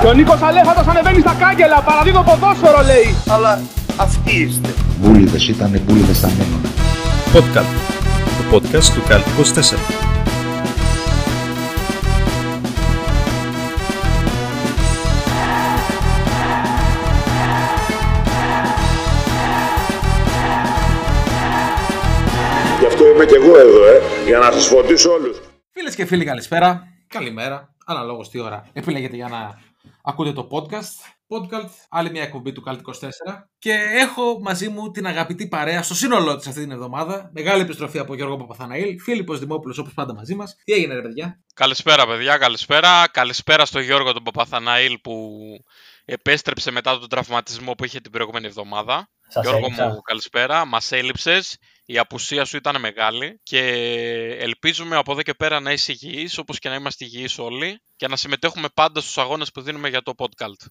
Και ο Νίκος Αλέφατος ανεβαίνει στα κάγκελα, παραδίδω ποδόσφαιρο λέει. Αλλά αυτοί είστε. Μπούλιδες ήταν μπούλιδες στα μείνουν. Podcast. Το podcast του Καλτ 24. Γι' αυτό είμαι και εγώ εδώ, ε, για να σας φωτίσω όλους. Φίλες και φίλοι, καλησπέρα. Καλημέρα. Αναλόγως τι ώρα επιλέγετε για να ακούτε το podcast. Podcast, άλλη μια εκπομπή του Cult 24. Και έχω μαζί μου την αγαπητή παρέα στο σύνολό της αυτή την εβδομάδα. Μεγάλη επιστροφή από Γιώργο Παπαθαναήλ. Φίλιππος Δημόπουλος, όπως πάντα μαζί μας. Τι έγινε, ρε παιδιά; Καλησπέρα, παιδιά, καλησπέρα. Καλησπέρα στο Γιώργο τον Παπαθαναήλ που επέστρεψε μετά τον τραυματισμό που είχε την προηγούμενη εβδομάδα. Σας Γιώργο έλειψα. μου, καλησπέρα. Μας έλειψες. Η απουσία σου ήταν μεγάλη και ελπίζουμε από εδώ και πέρα να είσαι υγιής, όπως και να είμαστε υγιείς όλοι και να συμμετέχουμε πάντα στους αγώνες που δίνουμε για το podcast.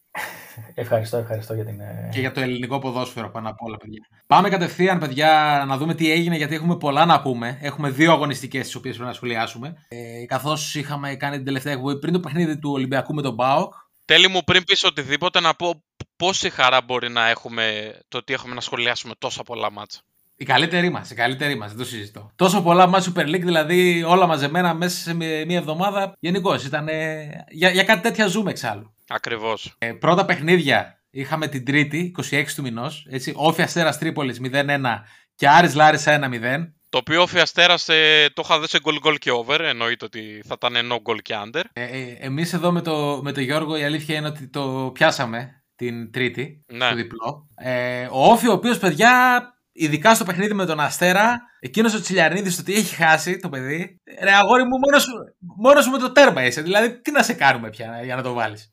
Ευχαριστώ, ευχαριστώ για την. ε, Και για το ελληνικό ποδόσφαιρο πάνω απ' όλα, παιδιά. Πάμε κατευθείαν, παιδιά, να δούμε τι έγινε, γιατί έχουμε πολλά να πούμε. Έχουμε δύο αγωνιστικές, τις οποίες πρέπει να σχολιάσουμε. Ε, Καθώς είχαμε κάνει την τελευταία εκπομπή πριν το παιχνίδι του Ολυμπιακού με τον Μπάοκ. Τέλει μου, πριν πεις οτιδήποτε, να πω πόση χαρά μπορεί να έχουμε το ότι έχουμε να σχολιάσουμε τόσα πολλά μάτσα. Η καλύτερη μας, η καλύτερη μας, δεν το συζητώ. Τόσο πολλά μάτς Super League, δηλαδή όλα μαζεμένα μέσα σε μία μία εβδομάδα. Γενικώ ήταν. ε, για, για κάτι τέτοια ζούμε εξάλλου. Ακριβώς. Ε, πρώτα παιχνίδια είχαμε την Τρίτη, 26 του μηνός. Όφη Αστέρας Τρίπολης 0-1 και Άρης Λάρισα 1-0. Το οποίο ο Φιαστέρας ε, το είχα δει σε goal goal και over, εννοείται ότι θα ήταν no goal και under. Ε, ε, Εμείς εδώ με το, με το Γιώργο η αλήθεια είναι ότι το πιάσαμε την Τρίτη Ναι. στο διπλό. Ε, ο Όφη, ο οποίος παιδιά, ειδικά στο παιχνίδι με τον Αστέρα, εκείνος ο Τσιλιανίδης το ότι έχει χάσει το παιδί. Ρε αγόρι μου, μόνος σου, μόνος σου με το τέρμα είσαι. Δηλαδή, τι να σε κάνουμε πια για να το βάλεις.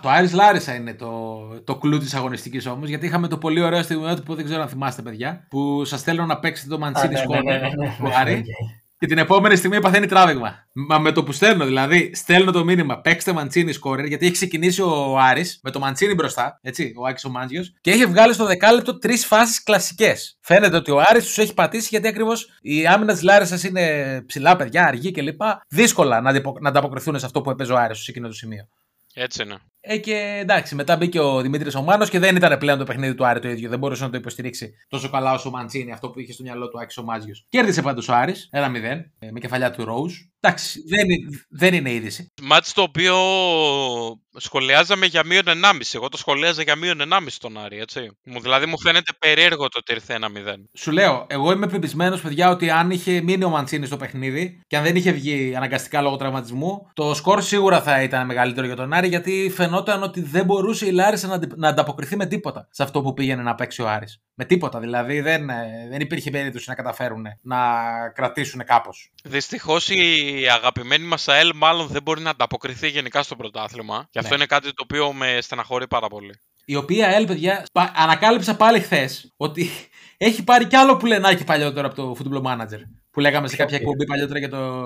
Το Άρης Λάρισα είναι το, το κλου της αγωνιστικής όμως, γιατί είχαμε το πολύ ωραίο στιγμιότυπο που δεν ξέρω αν θυμάστε, παιδιά, που σας θέλω να παίξετε το α, Μαντσίνι ναι, ναι, σκόρερ ναι, ναι, ναι, του ναι, Άρη. οκ. Και την επόμενη στιγμή παθαίνει τράβηγμα. Μα με το που στέλνω, δηλαδή, στέλνω το μήνυμα, παίξτε Μαντσίνι σκόρερ, γιατί έχει ξεκινήσει ο Άρης με το Μαντσίνι μπροστά, έτσι, ο Άκης ο Μάντζιος, και έχει βγάλει στο δεκάλεπτο τρεις φάσεις κλασικές. Φαίνεται ότι ο Άρης τους έχει πατήσει, γιατί ακριβώς η άμυνα της Λάρισα είναι ψηλά παιδιά, αργή κλπ. Δύσκολα να, αντιπο- να ανταποκριθούν σε αυτό που έπαιζε ο Άρης σε εκείνο το σημείο. Έτσι είναι. Ε, και εντάξει, μετά μπήκε ο Δημήτρης Ομάνος και δεν ήταν πλέον το παιχνίδι του Άρη το ίδιο. Δεν μπορούσε να το υποστηρίξει τόσο καλά όσο ο Μαντσίνη, αυτό που είχε στο μυαλό του Άκη ο Μάτζιο. Κέρδισε πάντως ο Άρης 1-0 ε, με κεφαλιά του Ρόουζ. Εντάξει, δεν, είναι- δεν είναι είδηση. Μάτς το οποίο σχολιάζαμε για μείον 1,5. Εγώ το σχολιάζα για μείον 1,5 τον Άρη, έτσι. Μου, δηλαδή μου φαίνεται περίεργο το ότι ήρθε 1-0. Σου λέω, εγώ είμαι πεπισμένος, παιδιά, ότι αν είχε μείνει ο Μαντσίνη στο παιχνίδι και αν δεν είχε βγει αναγκαστικά λόγω τραυματισμού, το σκορ σίγουρα θα ήταν μεγαλύτερο για τον Άρη, γιατί φαινόταν ότι δεν μπορούσε η Λάρισα να, αντι- να ανταποκριθεί με τίποτα σε αυτό που πήγαινε να παίξει ο Άρης. Με τίποτα. Δηλαδή δεν, ε, δεν υπήρχε περίπτωση να καταφέρουν να κρατήσουν κάπως. Δυστυχώς η αγαπημένη μας ΑΕΛ μάλλον δεν μπορεί να ανταποκριθεί γενικά στο πρωτάθλημα. Και αυτό Ναι. είναι κάτι το οποίο με στεναχωρεί πάρα πολύ. Η οποία ΕΛ, παιδιά, πα- ανακάλυψα πάλι χθες ότι έχει πάρει κι άλλο πουλενάκι παλιότερο από το Football Manager. Που λέγαμε σε Ποιο κάποια πήρε; εκπομπή παλιότερα για το,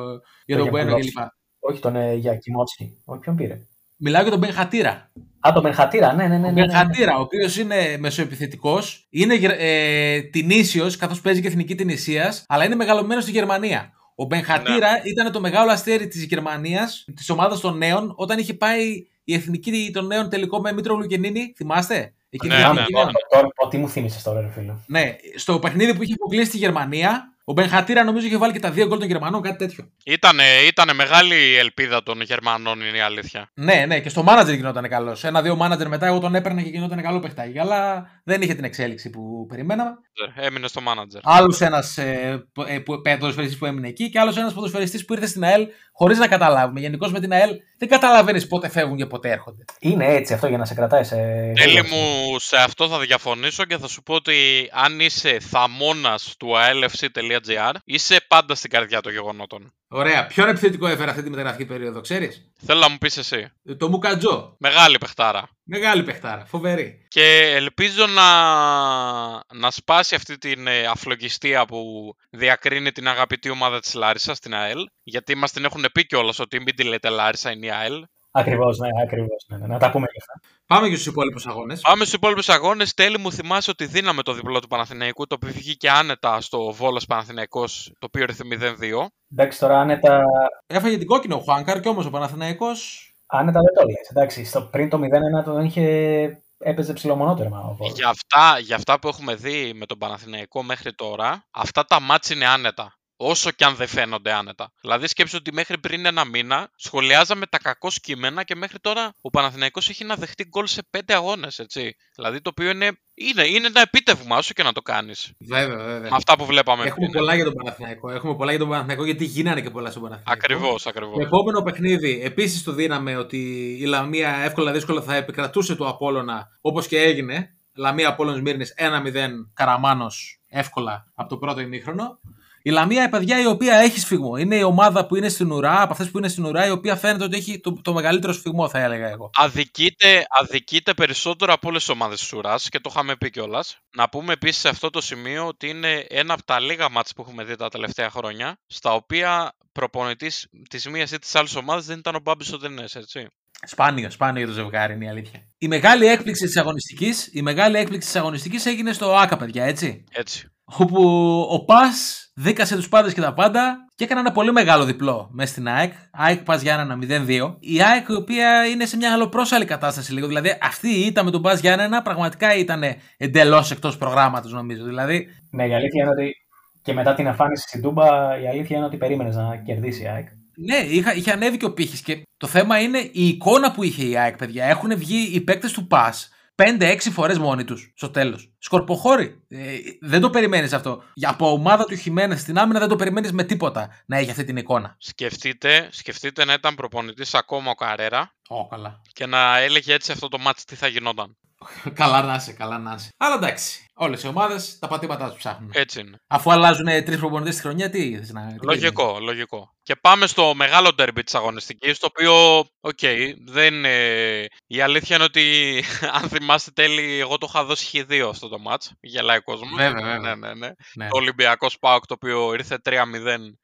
για Το το Bueno Γιανκουλόφσκι. κλπ. Όχι τον ε, Γιακιμότσκι. Όχι, ποιον πήρε. Μιλάω για τον Μπεν Χατήρα. Α, τον Μενχατήρα, ναι, ναι, ναι. Ο ναι, ναι, ναι. Μπενχατήρα, ο οποίος είναι μεσοεπιθετικός, είναι γερ- ε, τινήσιος, καθώς παίζει και εθνική Τινησίας, αλλά είναι μεγαλωμένος στη Γερμανία. Ο Μπενχατήρα ήταν το μεγάλο αστέρι της Γερμανίας, της ομάδας των νέων, όταν είχε πάει η εθνική των νέων τελικό με Μήτρο Λουκενίνη. Θυμάστε; Εκείνη Ναι, την ναι, εθνική Τώρα, νέων. τώρα, τώρα, τι μου θύμισε τώρα, ρε φίλο. Ναι, στο παιχνίδι που είχε αποκλείσει τη Γερμανία, ο Μπενχατήρα νομίζω είχε βάλει και τα δύο γκολ των Γερμανών, κάτι τέτοιο. Ήτανε, ήτανε μεγάλη η ελπίδα των Γερμανών, είναι η αλήθεια. Ναι, ναι, και στο μάνατζερ γινόταν καλός. Ένα-δύο μάνατζερ μετά, εγώ τον έπαιρνα και γινόταν καλό παιχτάκι. Αλλά δεν είχε την εξέλιξη που περιμέναμε. Έμεινε στο μάνατζερ. Άλλος ένας ε, που- ε, που- ε, ποδοσφαιριστής που έμεινε εκεί και άλλος ένας ποδοσφαιριστής που ήρθε στην ΑΕΛ χωρίς να καταλάβουμε. Γενικώς με την ΑΕΛ δεν καταλαβαίνεις πότε φεύγουν και πότε έρχονται. Είναι έτσι αυτό για να σε κρατάει σε. Τέλει γέλαση. μου, σε αυτό θα διαφωνήσω και θα σου πω ότι αν είσαι θαμώνας του alfc.gr, είσαι πάντα στην καρδιά των γεγονότων. Ωραία. Ποιον επιθετικό έφερε αυτή τη μεταγραφική περίοδο, ξέρεις; Θέλω να μου πεις εσύ. Το Μουκατζό. Μεγάλη παιχτάρα. Μεγάλη παιχτάρα. Φοβερή. Και ελπίζω να, να σπάσει αυτή την ε, αφλογιστία που διακρίνει την αγαπητή ομάδα της Λάρισας στην ΑΕΛ. Γιατί μας την έχουν πει κιόλας ότι μην τη λέτε Λάρισα είναι η ΑΕΛ. Ακριβώς, ναι, ακριβώς. Ναι, ναι. Να τα πούμε και αυτά. Πάμε και στους υπόλοιπους αγώνες. Πάμε στους υπόλοιπους αγώνες. Τέλει μου θυμάσαι ότι δίναμε το διπλό του Παναθηναϊκού, το οποίο βγήκε άνετα στο Βόλος Παναθηναϊκός, το οποίο ήρθε 0-2. Εντάξει, τώρα άνετα. Έφαγε την κόκκινο ο Χουάνκαρ και όμως ο Παναθηναϊκός Άνετα δεν το λες. Εντάξει, στο, πριν το 0-1 τον είχε έπαιζε ψηλομονότερμα. ο Βόλος. Για αυτά, για αυτά που έχουμε δει με τον Παναθηναϊκό μέχρι τώρα, αυτά τα μάτς είναι άνετα. Όσο και αν δεν φαίνονται άνετα. Δηλαδή, σκέψου ότι μέχρι πριν ένα μήνα σχολιάζαμε τα κακό κείμενα και μέχρι τώρα ο Παναθηναϊκός έχει να δεχτεί γκολ σε πέντε αγώνες, έτσι. Δηλαδή, το οποίο είναι, είναι, είναι ένα επίτευγμα, όσο και να το κάνεις. Βέβαια, βέβαια. Με αυτά που βλέπαμε Έχουμε πριν. πολλά για τον Παναθηναϊκό. Έχουμε πολλά για τον Παναθηναϊκό γιατί γίνανε και πολλά στον Παναθηναϊκό. Ακριβώς, Το ακριβώ. επόμενο παιχνίδι, επίσης το δίναμε ότι η Λαμία εύκολα δύσκολα θα επικρατούσε το Απόλλωνα όπως και έγινε. Λαμία Απόλλωνας Μύρνης 1-0 Καραμάνος εύκολα από το πρώτο ημίχρονο. Η Λαμία, η παιδιά η οποία έχει σφιγμό. Είναι η ομάδα που είναι στην ουρά, από αυτές που είναι στην ουρά, η οποία φαίνεται ότι έχει το, το μεγαλύτερο σφιγμό, θα έλεγα εγώ. Αδικείται, αδικείται περισσότερο από όλες τις ομάδες της ουράς και το είχαμε πει κιόλας. Να πούμε επίσης σε αυτό το σημείο ότι είναι ένα από τα λίγα μάτς που έχουμε δει τα τελευταία χρόνια, στα οποία προπονητής της μίας ή της άλλης ομάδας δεν ήταν ο Μπάμπης ο Δενέ, έτσι. Σπάνιο, σπάνιο για το ζευγάρι είναι η αλήθεια. Η μεγάλη έκπληξη της αγωνιστικής η μεγάλη έκπληξη της αγωνιστικής έγινε στο ΑΚΑ, παιδιά, έτσι. Έτσι. Όπου ο Πας δίκασε τους πάντες και τα πάντα και έκανε ένα πολύ μεγάλο διπλό μέσα στην ΑΕΚ. ΑΕΚ Πας Γιάννενα 0-2. Η ΑΕΚ η οποία είναι σε μια αλλοπρόσαλη κατάσταση λίγο. Δηλαδή αυτή η ήττα με τον Πας Γιάννενα πραγματικά ήταν εντελώς εκτός προγράμματος νομίζω. Δηλαδή Ναι, η αλήθεια είναι ότι και μετά την εμφάνιση στην Τούμπα, η αλήθεια είναι ότι περίμενες να κερδίσει η ΑΕΚ. Ναι, είχα, είχε ανέβει και ο πύχης. Και το θέμα είναι η εικόνα που είχε η ΑΕΚ, παιδιά. Έχουν βγει οι παίκτες του ΠΑΣ 5-6 φορές μόνοι τους στο τέλος. Σκορποχώρη. Ε, δεν το περιμένεις αυτό. Για από ομάδα του Χιμένες στην άμυνα δεν το περιμένεις με τίποτα να έχει αυτή την εικόνα. Σκεφτείτε, σκεφτείτε να ήταν προπονητής ακόμα ο Καρέρα Ω, καλά. και να έλεγε έτσι αυτό το μάτς τι θα γινόταν. καλά να είσαι, καλά να είσαι. Αλλά εντάξει. Όλες οι ομάδες τα πατήματά τους ψάχνουν. Έτσι είναι. Αφού αλλάζουν τρεις προπονητές τη χρονιά, τι θες να. τι Λογικό, λογικό. Και πάμε στο μεγάλο ντέρμπι της αγωνιστικής, το οποίο, οκ, δεν... ε, η αλήθεια είναι ότι, αν θυμάστε τέλει, εγώ το είχα δώσει χ2 αυτό το ματς, γελάει ο κόσμος. Βέβαια, βέβαια. Ναι, ναι, ναι. Ναι. Το Ολυμπιακός ΠΑΟΚ, το οποίο ήρθε 3-0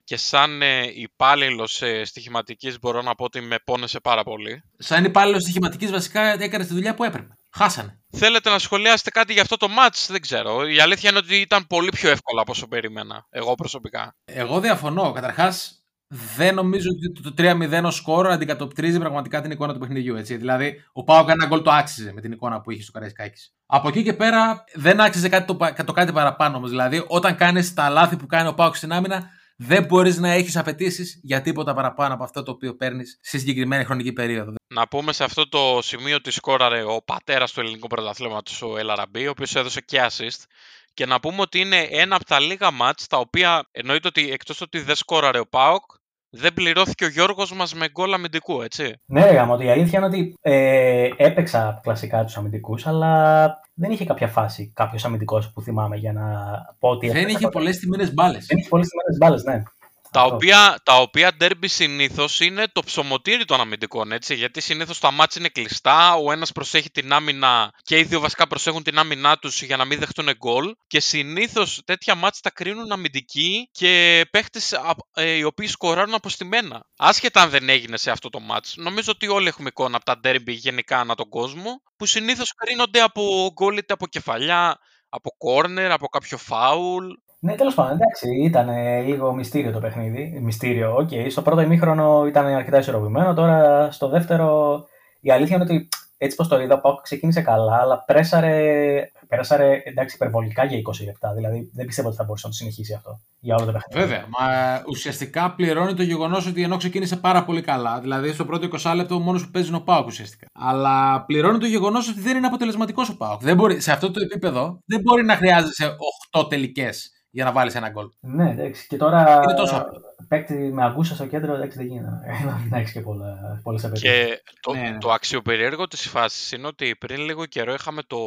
και σαν ε, υπάλληλος ε, στοιχηματικής μπορώ να πω ότι με πόνεσε πάρα πολύ. Σαν υπάλληλος στοιχηματικής, βασικά έκανε τη δουλειά που έπρεπε. Χάσανε. Θέλετε να σχολιάσετε κάτι για αυτό το ματς, δεν ξέρω. Η αλήθεια είναι ότι ήταν πολύ πιο εύκολο από όσο περίμενα, εγώ προσωπικά. Εγώ διαφωνώ. Καταρχάς, δεν νομίζω ότι το 3-0 ως σκόρο αντικατοπτρίζει πραγματικά την εικόνα του παιχνιδιού. Έτσι. Δηλαδή, ο Πάο ένα γκολ το άξιζε με την εικόνα που είχε στο Καραϊσκάκης. Από εκεί και πέρα δεν άξιζε κάτι το, πα- το κάτι παραπάνω όμως. Δηλαδή, όταν κάνεις τα λάθη που κάνει ο Πάο στην άμυνα, δεν μπορείς να έχεις απαιτήσεις για τίποτα παραπάνω από αυτό το οποίο παίρνεις στη συγκεκριμένη χρονική περίοδο. Να πούμε σε αυτό το σημείο ότι σκόραρε ο πατέρας του ελληνικού πρωταθλήματος, ο Ελαραμπή, ο οποίος έδωσε και assist. Και να πούμε ότι είναι ένα από τα λίγα μάτς τα οποία εννοείται ότι εκτός ότι δεν σκόραρε ο Πάοκ, δεν πληρώθηκε ο Γιώργος μας με γκολ αμυντικού, έτσι. Ναι, ρε γάμο, ότι η αλήθεια είναι ότι ε, έπαιξα κλασικά τους αμυντικούς, αλλά δεν είχε κάποια φάση κάποιος αμυντικός που θυμάμαι για να πω ότι. Δεν έπαιξα είχε τότε. πολλές τιμένε μπάλες. Δεν είχε πολλές τιμένε μπάλες, ναι. Τα Αυτό. οποία, τα οποία ντέρμπι συνήθως είναι το ψωμοτήρι των αμυντικών, έτσι. Γιατί συνήθως τα μάτια είναι κλειστά, ο ένας προσέχει την άμυνα και οι δύο βασικά προσέχουν την άμυνά τους για να μην δεχτούν γκολ. Και συνήθως τέτοια μάτια τα κρίνουν αμυντικοί και παίχτες οι οποίοι σκοράρουν από στημένα. Άσχετα αν δεν έγινε σε αυτό το ματς. Νομίζω ότι όλοι έχουμε εικόνα από τα ντέρμπι γενικά ανά τον κόσμο, που συνήθως κρίνονται από γκολ είτε από κεφαλιά, από κόρνερ, από κάποιο φάουλ. Ναι, τέλος πάντων, εντάξει, ήταν ε, λίγο μυστήριο το παιχνίδι. Μυστήριο, οκ. Στο πρώτο ημίχρονο ήταν αρκετά ισορροπημένο. Τώρα στο δεύτερο, η αλήθεια είναι ότι έτσι πως το είδα, ο ΠΑΟΚ ξεκίνησε καλά, αλλά πρέσαρε, πρέσαρε εντάξει, υπερβολικά για 20 λεπτά. Δηλαδή δεν πιστεύω ότι θα μπορούσε να το συνεχίσει αυτό για όλο το παιχνίδι. Βέβαια, μα ουσιαστικά πληρώνει το γεγονός ότι ενώ ξεκίνησε πάρα πολύ καλά, δηλαδή στο πρώτο 20 λεπτό ο μόνος που παίζει είναι ο ΠΑΟΚ ουσιαστικά. Αλλά πληρώνει το γεγονός ότι δεν είναι αποτελεσματικός ο ΠΑΟΚ. Δεν μπορεί, σε αυτό το επίπεδο δεν μπορεί να χρειάζεσαι 8 τελικές για να βάλεις ένα γκολ. Ναι, εντάξει. Και τώρα Είναι τόσο απλό. παίκτη με Αγκούστο στο κέντρο, εντάξει, δεν γίνεται να έχεις και πολλές απαιτήσεις. Και το, Ναι, ναι. το αξιοπερίεργο της φάσης είναι ότι πριν λίγο καιρό είχαμε το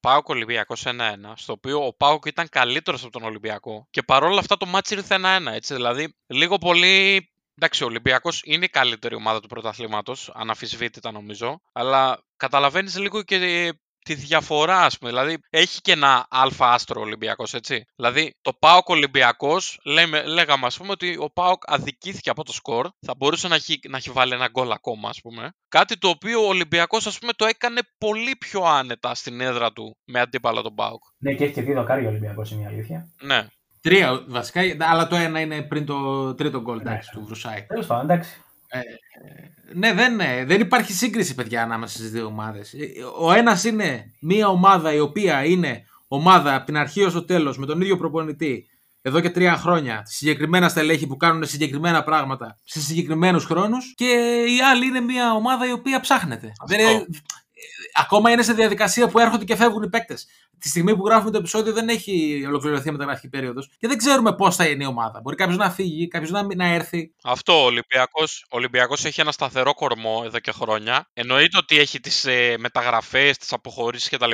ΠΑΟΚ Ολυμπιακός 1-1, στο οποίο ο ΠΑΟΚ ήταν καλύτερος από τον Ολυμπιακό. Και παρόλα αυτά το ματς ήρθε 1-1, έτσι. Δηλαδή, λίγο πολύ. Εντάξει, ο Ολυμπιακός είναι η καλύτερη ομάδα του πρωταθλήματος, αναφυσβήτητα νομίζω. Αλλά καταλαβαίνεις λίγο και τη διαφορά, ας πούμε. Δηλαδή, έχει και ένα αλφα άστρο Ολυμπιακός, έτσι. Δηλαδή, το Πάοκ Ολυμπιακός, λέγαμε, ας πούμε, ότι ο Πάοκ αδικήθηκε από το σκορ. Θα μπορούσε να έχει, να έχει βάλει ένα γκολ ακόμα, ας πούμε. Κάτι το οποίο ο Ολυμπιακός, ας πούμε, το έκανε πολύ πιο άνετα στην έδρα του με αντίπαλο τον Πάοκ. Ναι, και έχει και δύο δοκάρια ο Ολυμπιακός, είναι η αλήθεια. Ναι. Τρία βασικά, αλλά το ένα είναι πριν το τρίτο γκολ εντάξει, του Βρουσάη. Τέλος πάντων, εντάξει. Ε, Ναι, δεν, ναι, δεν υπάρχει σύγκριση, παιδιά, ανάμεσα στις δύο ομάδες. Ο ένας είναι μια ομάδα η οποία είναι ομάδα από την αρχή ως το τέλος με τον ίδιο προπονητή εδώ και τρία χρόνια. Συγκεκριμένα στελέχη που κάνουν συγκεκριμένα πράγματα σε συγκεκριμένους χρόνους. Και η άλλη είναι μια ομάδα η οποία ψάχνεται. Δεν είναι- ακόμα είναι σε διαδικασία που έρχονται και φεύγουν οι παίκτες. Τη στιγμή που γράφουμε το επεισόδιο δεν έχει ολοκληρωθεί η μεταγραφική περίοδος και δεν ξέρουμε πώς θα είναι η ομάδα. Μπορεί κάποιος να φύγει, κάποιος να, μην- να έρθει. Αυτό ο Ολυμπιακός, ο Ολυμπιακός έχει ένα σταθερό κορμό εδώ και χρόνια. Εννοείται ότι έχει τις ε, μεταγραφές, τις αποχωρήσεις κτλ.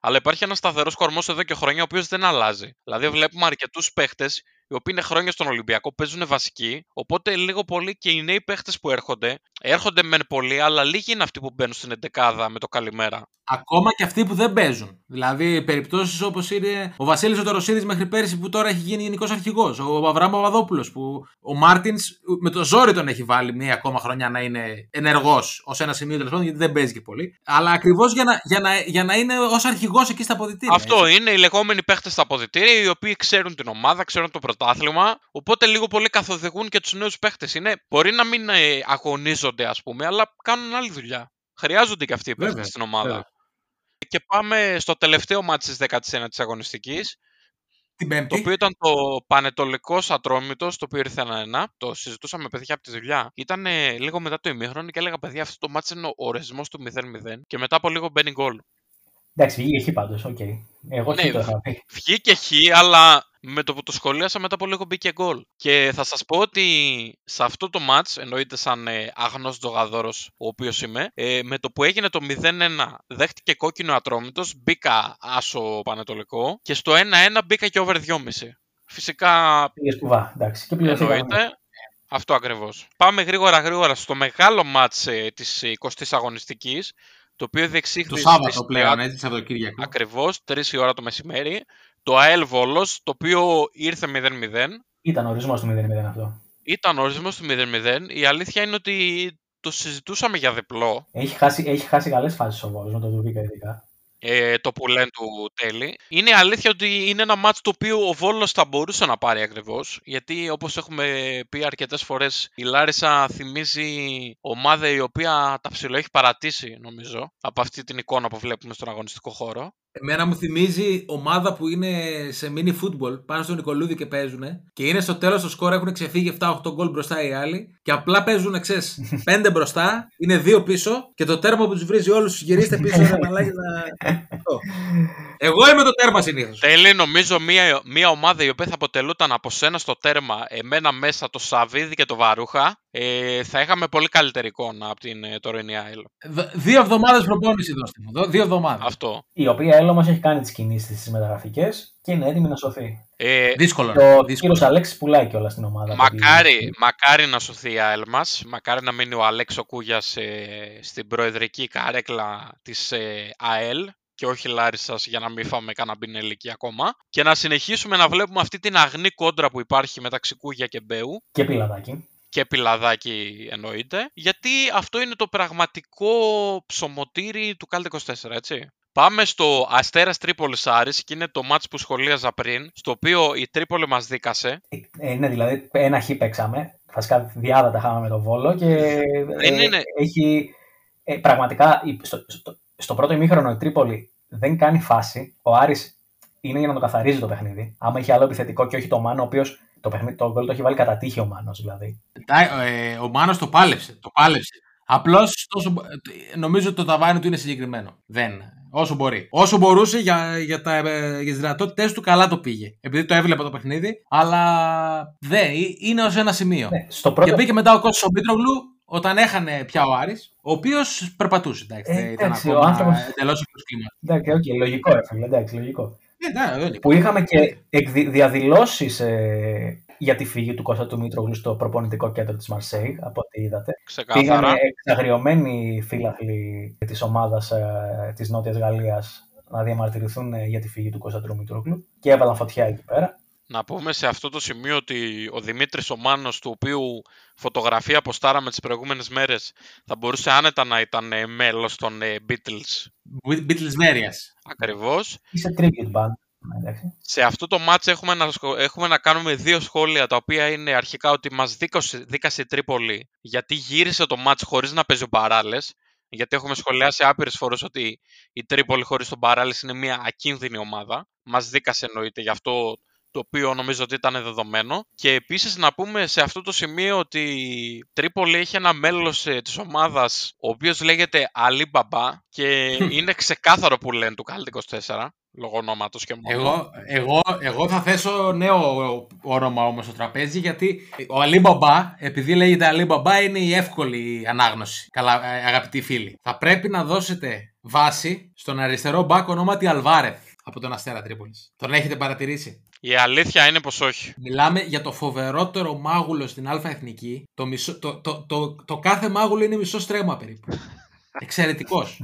Αλλά υπάρχει ένας σταθερός κορμός εδώ και χρόνια ο οποίος δεν αλλάζει. Δηλαδή βλέπουμε αρκετούς παίχτες οι οποίοι είναι χρόνια στον Ολυμπιακό, παίζουν βασικοί. Οπότε λίγο πολύ και οι νέοι παίχτες που έρχονται, έρχονται μεν πολλοί, αλλά λίγοι είναι αυτοί που μπαίνουν στην 11 με το καλημέρα. Ακόμα και αυτοί που δεν παίζουν. Δηλαδή, περιπτώσεις όπως είναι ο Βασίλης Οτοροσίδης μέχρι πέρυσι που τώρα έχει γίνει γενικός αρχηγός. Ο Αβραάμ Παπαδόπουλος που ο Μάρτινς με το ζόρι τον έχει βάλει μία ακόμα χρονιά να είναι ενεργός ως ένα σημείο τέλος πάντων γιατί δεν παίζει και πολύ. Αλλά ακριβώς για να, για, να, για να είναι ως αρχηγός εκεί στα αποδητήρια. Αυτό έτσι. είναι οι λεγόμενοι παίχτες στα αποδητήρια, οι οποίοι ξέρουν την ομάδα, ξέρουν το πρωτάθλημα. Οπότε λίγο πολύ καθοδηγούν και τους νέους παίχτες. Μπορεί να μην ε, αγωνίζονται, ας πούμε, αλλά κάνουν άλλη δουλειά. Χρειάζονται και αυτοί οι παίχτες Βέβαια, στην ομάδα. βέβαια. Και πάμε στο τελευταίο ματς της 19η αγωνιστικής, Την το Πέμπτη. οποίο ήταν το Παναιτωλικός Ατρόμητος, το οποίο ήρθε ένα-ένα. Το συζητούσαμε παιδιά από τη δουλειά. Ήταν ε, λίγο μετά το ημίχρονο και έλεγα παιδιά, αυτό το ματς είναι ο ορισμός του 0-0. Και μετά από λίγο μπαίνει γκολ. Εντάξει, βγήκε χ πάντως. Οκ. Εγώ Ναι, τι το είχα πει. Βγήκε χ, αλλά με το που το σχολίασα μετά από λίγο μπήκε γκολ. Και θα σας πω ότι σε αυτό το ματς, εννοείται σαν ε, αγνός τζογαδόρος ο οποίος είμαι, ε, με το που έγινε το 0-1 δέχτηκε κόκκινο ατρόμητος, μπήκα άσο πανετολικό και στο 1-1 μπήκα και over 2,5. Φυσικά Πήγες κουβά. Εντάξει. Και πληρωθήκαμε. εννοείται. Αυτό ακριβώς. Πάμε γρήγορα γρήγορα στο μεγάλο match ε, της 20ης αγωνιστικής, το οποίο διεξήχθη Το στις Σάββατο πλέον, 30 έτσι, Σαββατοκύριακο. Ακριβώς, 3 η ώρα το μεσημέρι. Το ΑΕΛ Βόλος, το οποίο ήρθε 0-0. Ήταν ορισμός του 0-0 αυτό. Ήταν ορισμός του 0-0. Η αλήθεια είναι ότι το συζητούσαμε για διπλό. Έχει χάσει, έχει χάσει καλές φάσεις ο Βόλος με τον Δουβίκα ειδικά. Ε, το που λένε του τέλει. Είναι αλήθεια ότι είναι ένα μάτς το οποίο ο Βόλος θα μπορούσε να πάρει ακριβώς. Γιατί όπως έχουμε πει αρκετές φορές η Λάρισα θυμίζει ομάδα η οποία τα ψηλό έχει παρατήσει νομίζω από αυτή την εικόνα που βλέπουμε στον αγωνιστικό χώρο. Εμένα μου θυμίζει ομάδα που είναι σε mini football πάνω στον Νικολούδη και παίζουν και είναι στο τέλος το σκορ έχουν ξεφύγει 7-8 γκολ μπροστά οι άλλοι και απλά παίζουν, ξέρεις, 5 μπροστά, είναι 2 πίσω και το τέρμα που τους βρίζει όλους τους γυρίστε πίσω ρε μαλάκι να. Αυτό. Εγώ είμαι το τέρμα συνήθως. Τέλει νομίζω μια, μια ομάδα η οποία θα αποτελούταν από σένα στο τέρμα, εμένα μέσα το Σαββίδι και το Βαρούχα, ε, θα είχαμε πολύ καλύτερη εικόνα από την ε, τωρινή ΑΕΛ. Δύο εβδομάδες προπόνηση δώστε μου. Δω- Δύο εβδομάδες. Αυτό. Η οποία έλο μας έχει κάνει τις κινήσεις τη μεταγραφικές και είναι έτοιμη να σωθεί. Ε, Δύσκολο. Και ο δύσκολο. κύριος Αλέξης πουλάει κιόλας στην ομάδα. μακάρι, μακάρι να σωθεί η ΑΕΛ μας, μακάρι να μείνει ο Αλέξο Κούγιας ε, στην προεδρική καρέκλα της ε, ΑΕΛ και όχι Λάρισας για να μην φάμε κανένα μπινελίκι ακόμα και να συνεχίσουμε να βλέπουμε αυτή την αγνή κόντρα που υπάρχει μεταξύ Κούγια και Μπέου Και πιλαδάκι. και πιλαδάκι εννοείται, γιατί αυτό είναι το πραγματικό ψωμοτήρι του Κάλτε 24, έτσι. Πάμε στο Αστέρας Τρίπολης Άρης και είναι το μάτς που σχολίαζα πριν, στο οποίο η Τρίπολη μας δίκασε. Ε, ναι, δηλαδή ένα χ παίξαμε. Βασικά διάδα τα χάμε με τον Βόλο και Δεν ε, είναι- έχει ε, πραγματικά η- στο, στο, στο πρώτο ημίχρονο η Τρίπολη δεν κάνει φάση. Ο Άρης είναι για να το καθαρίζει το παιχνίδι. Άμα είχε άλλο επιθετικό και όχι το Μάνο, ο οποίος το, παιχνίδι, το γκολ το έχει βάλει κατά τύχη ο Μάνος δηλαδή. Τα- ε, ο Μάνος το πάλεψε. Το πάλεψε. Απλώς νομίζω ότι το ταβάνι του είναι συγκεκριμένο. Δεν. Όσο μπορεί. Όσο μπορούσε για, για, τα, ε, για τις δυνατότητές του, καλά το πήγε. Επειδή το έβλεπα το παιχνίδι. Αλλά δεν. ε, Είναι ως ένα σημείο. Ναι, στο πρώτο, Και μπήκε μετά ο Κώστας ο Μήτρογλου όταν έχανε πια ο Άρης, ο οποίος περπατούσε. Εντάξει, Ε, δεν ήταν εντάξει, ο ακόμα άνθρωπος- εντελώς εκτός κλίμα. εντάξει, οκ, λογικό έφαγε, εντάξει, λογικό. Ε, ναι, δεν είναι. Που είχαμε και διαδηλώσεις για τη φυγή του Κώστα του Μήτρογλου στο προπονητικό κέντρο της Μαρσέη, από ό,τι είδατε. Πήγανε Ξεκάθαρα. εξαγριωμένοι φίλαθλοι της ομάδας ε, της Νότιας Γαλλίας να διαμαρτυρηθούν ε, για τη φυγή του Κώστα του Μήτρογλου και έβαλαν φωτιά εκεί πέρα. Να πούμε σε αυτό το σημείο ότι ο Δημήτρης ο Μάνος, του οποίου φωτογραφία ποστάραμε τις προηγούμενες μέρες, θα μπορούσε άνετα να ήταν ε, μέλος των ε, Beatles. Beatles Μέριας. Ακριβώς. Είσαι tribute band. Εντάξει. Σε αυτό το μάτς έχουμε να, σχο- έχουμε να κάνουμε δύο σχόλια τα οποία είναι αρχικά ότι μας δίκασε, δίκασε η Τρίπολη γιατί γύρισε το μάτς χωρίς να παίζει ο Μπαράλες γιατί έχουμε σχολιάσει άπειρες φορές ότι η Τρίπολη χωρίς τον Μπαράλες είναι μια ακίνδυνη ομάδα. Μας δίκασε εννοείται γι' αυτό το οποίο νομίζω ότι ήταν δεδομένο. Και επίσης να πούμε σε αυτό το σημείο ότι η Τρίπολη έχει ένα μέλος ε, της ομάδας ο οποίος λέγεται Αλή Μπαμπά και είναι ξεκάθαρο που λένε του Κάλτ 24 λόγω ονόματος και μόνο. Εγώ, εγώ, εγώ θα θέσω νέο όνομα όμως στο τραπέζι γιατί ο Αλή Μπαμπά, επειδή λέγεται Αλή Μπαμπά, είναι η εύκολη ανάγνωση. Καλά, ε, αγαπητοί φίλοι. Θα πρέπει να δώσετε βάση στον αριστερό μπακ ονόματι Αλβάρεθ από τον Αστέρα Τρίπολης. Τον έχετε παρατηρήσει; Η αλήθεια είναι πως όχι. Μιλάμε για το φοβερότερο μάγουλο στην Α Εθνική. Το, μισό, το, το, το, το κάθε μάγουλο είναι μισό στρέμμα περίπου. Εξαιρετικός.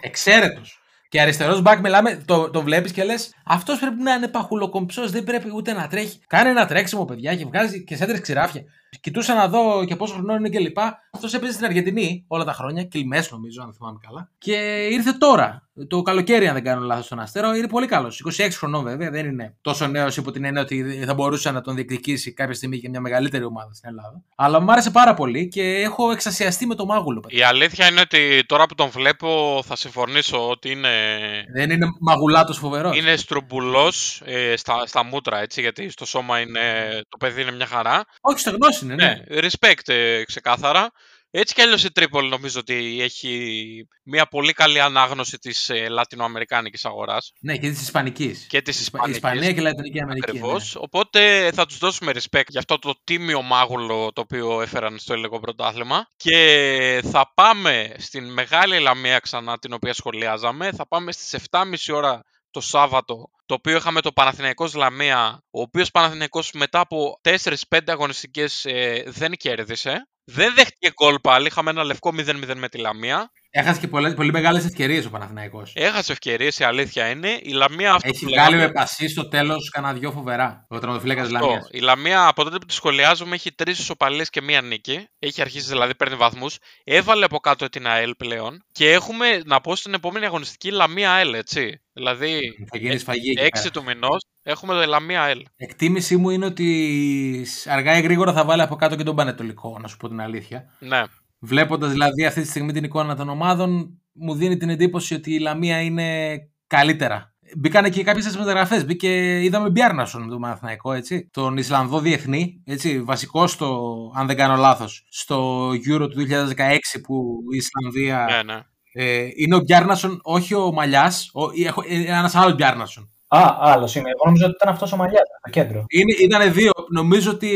Εξαίρετος. Και αριστερός μπακ, μιλάμε, το, το βλέπεις και λες: Αυτός πρέπει να είναι παχουλοκομψός, δεν πρέπει ούτε να τρέχει. Κάνει ένα τρέξιμο, παιδιά, και βγάζει και σέντρες ξηράφια. Κοιτούσα να δω και πόσο χρονών είναι κλπ. Αυτός έπαιζε στην Αργεντινή όλα τα χρόνια, κυλμέ νομίζω, αν θυμάμαι καλά. Και ήρθε τώρα, το καλοκαίρι, αν δεν κάνω λάθος, στον Αστέρο. Είναι πολύ καλός. 26 χρονών βέβαια, δεν είναι τόσο νέος υπό την έννοια ότι θα μπορούσε να τον διεκδικήσει κάποια στιγμή και μια μεγαλύτερη ομάδα στην Ελλάδα. Αλλά μου άρεσε πάρα πολύ και έχω εξασιαστεί με το μάγουλο. παιδιά. Η αλήθεια είναι ότι τώρα που τον βλέπω θα συμφωνήσω ότι είναι, Δεν είναι μαγουλάτος φοβερός. είναι στρουμπουλός ε, στα, στα μούτρα, έτσι, γιατί στο σώμα είναι, το παιδί είναι μια χαρά. Όχι, στο γνώση είναι, ναι. Ναι, respect ε, ξεκάθαρα. Έτσι κι αλλιώς η Τρίπολη νομίζω ότι έχει μια πολύ καλή ανάγνωση της ε, λατινοαμερικάνικης αγοράς Ναι, και της Ισπανικής. και της Ισπανικής. Ισπανία και Λατινική Αμερική. Ακριβώς. Οπότε θα τους δώσουμε respect για αυτό το τίμιο μάγουλο το οποίο έφεραν στο ελληνικό πρωτάθλημα. Και θα πάμε στην Μεγάλη Λαμία ξανά την οποία σχολιάζαμε. Θα πάμε στις 7.30 ώρα το Σάββατο, το οποίο είχαμε το Παναθηναϊκός Λαμία, ο οποίος Παναθηναϊκός μετά από 4-5 αγωνιστικές ε, δεν κέρδισε. Δεν δέχτηκε γκολ πάλι, είχαμε ένα λευκό 0-0 με τη Λαμία. Έχασε και πολλές, πολύ μεγάλες ευκαιρίες ο Παναθηναϊκός. Έχασε ευκαιρίες, η αλήθεια είναι. Η Λαμία αυτό Έχει που βγάλει λέγαμε- με πασί στο τέλος κανένα δυο φοβερά. Ο τερματοφύλακα της Αυτό. Λαμίας. Η Λαμία από τότε που τη σχολιάζουμε έχει τρεις ισοπαλίες και μία νίκη. Έχει αρχίσει δηλαδή, παίρνει βαθμούς. Έβαλε από κάτω την ΑΕΛ πλέον. Και έχουμε να πω στην επόμενη αγωνιστική Λαμία ΑΕΛ, έτσι. Δηλαδή, Θα γίνεις σφαγή. εκεί 6 πέρα. του μηνός έχουμε το Λαμία ΑΕΛ. Εκτίμησή μου είναι ότι αργά ή γρήγορα θα βάλει από κάτω και τον Πανετολικό, να σου πω την αλήθεια. Ναι. Βλέποντας δηλαδή αυτή τη στιγμή την εικόνα των ομάδων, μου δίνει την εντύπωση ότι η Λαμία είναι καλύτερα. Μπήκανε και κάποιες μεταγραφές. Μπήκε, είδαμε Μπιάρνασον με τον Παναθηναϊκό, έτσι. Τον Ισλανδό διεθνή, έτσι. Βασικό στο, αν δεν κάνω λάθος, στο Euro του 2016 που η Ισλανδία. Ναι, ναι. Ε, είναι ο Μπιάρνασον, όχι ο Μαλιάς, ένας άλλος Μπιάρνασον. Α, άλλος είναι. Εγώ νομίζω ότι ήταν αυτός ο Μαλιάς, το κέντρο. Είναι, ήτανε δύο. Νομίζω ότι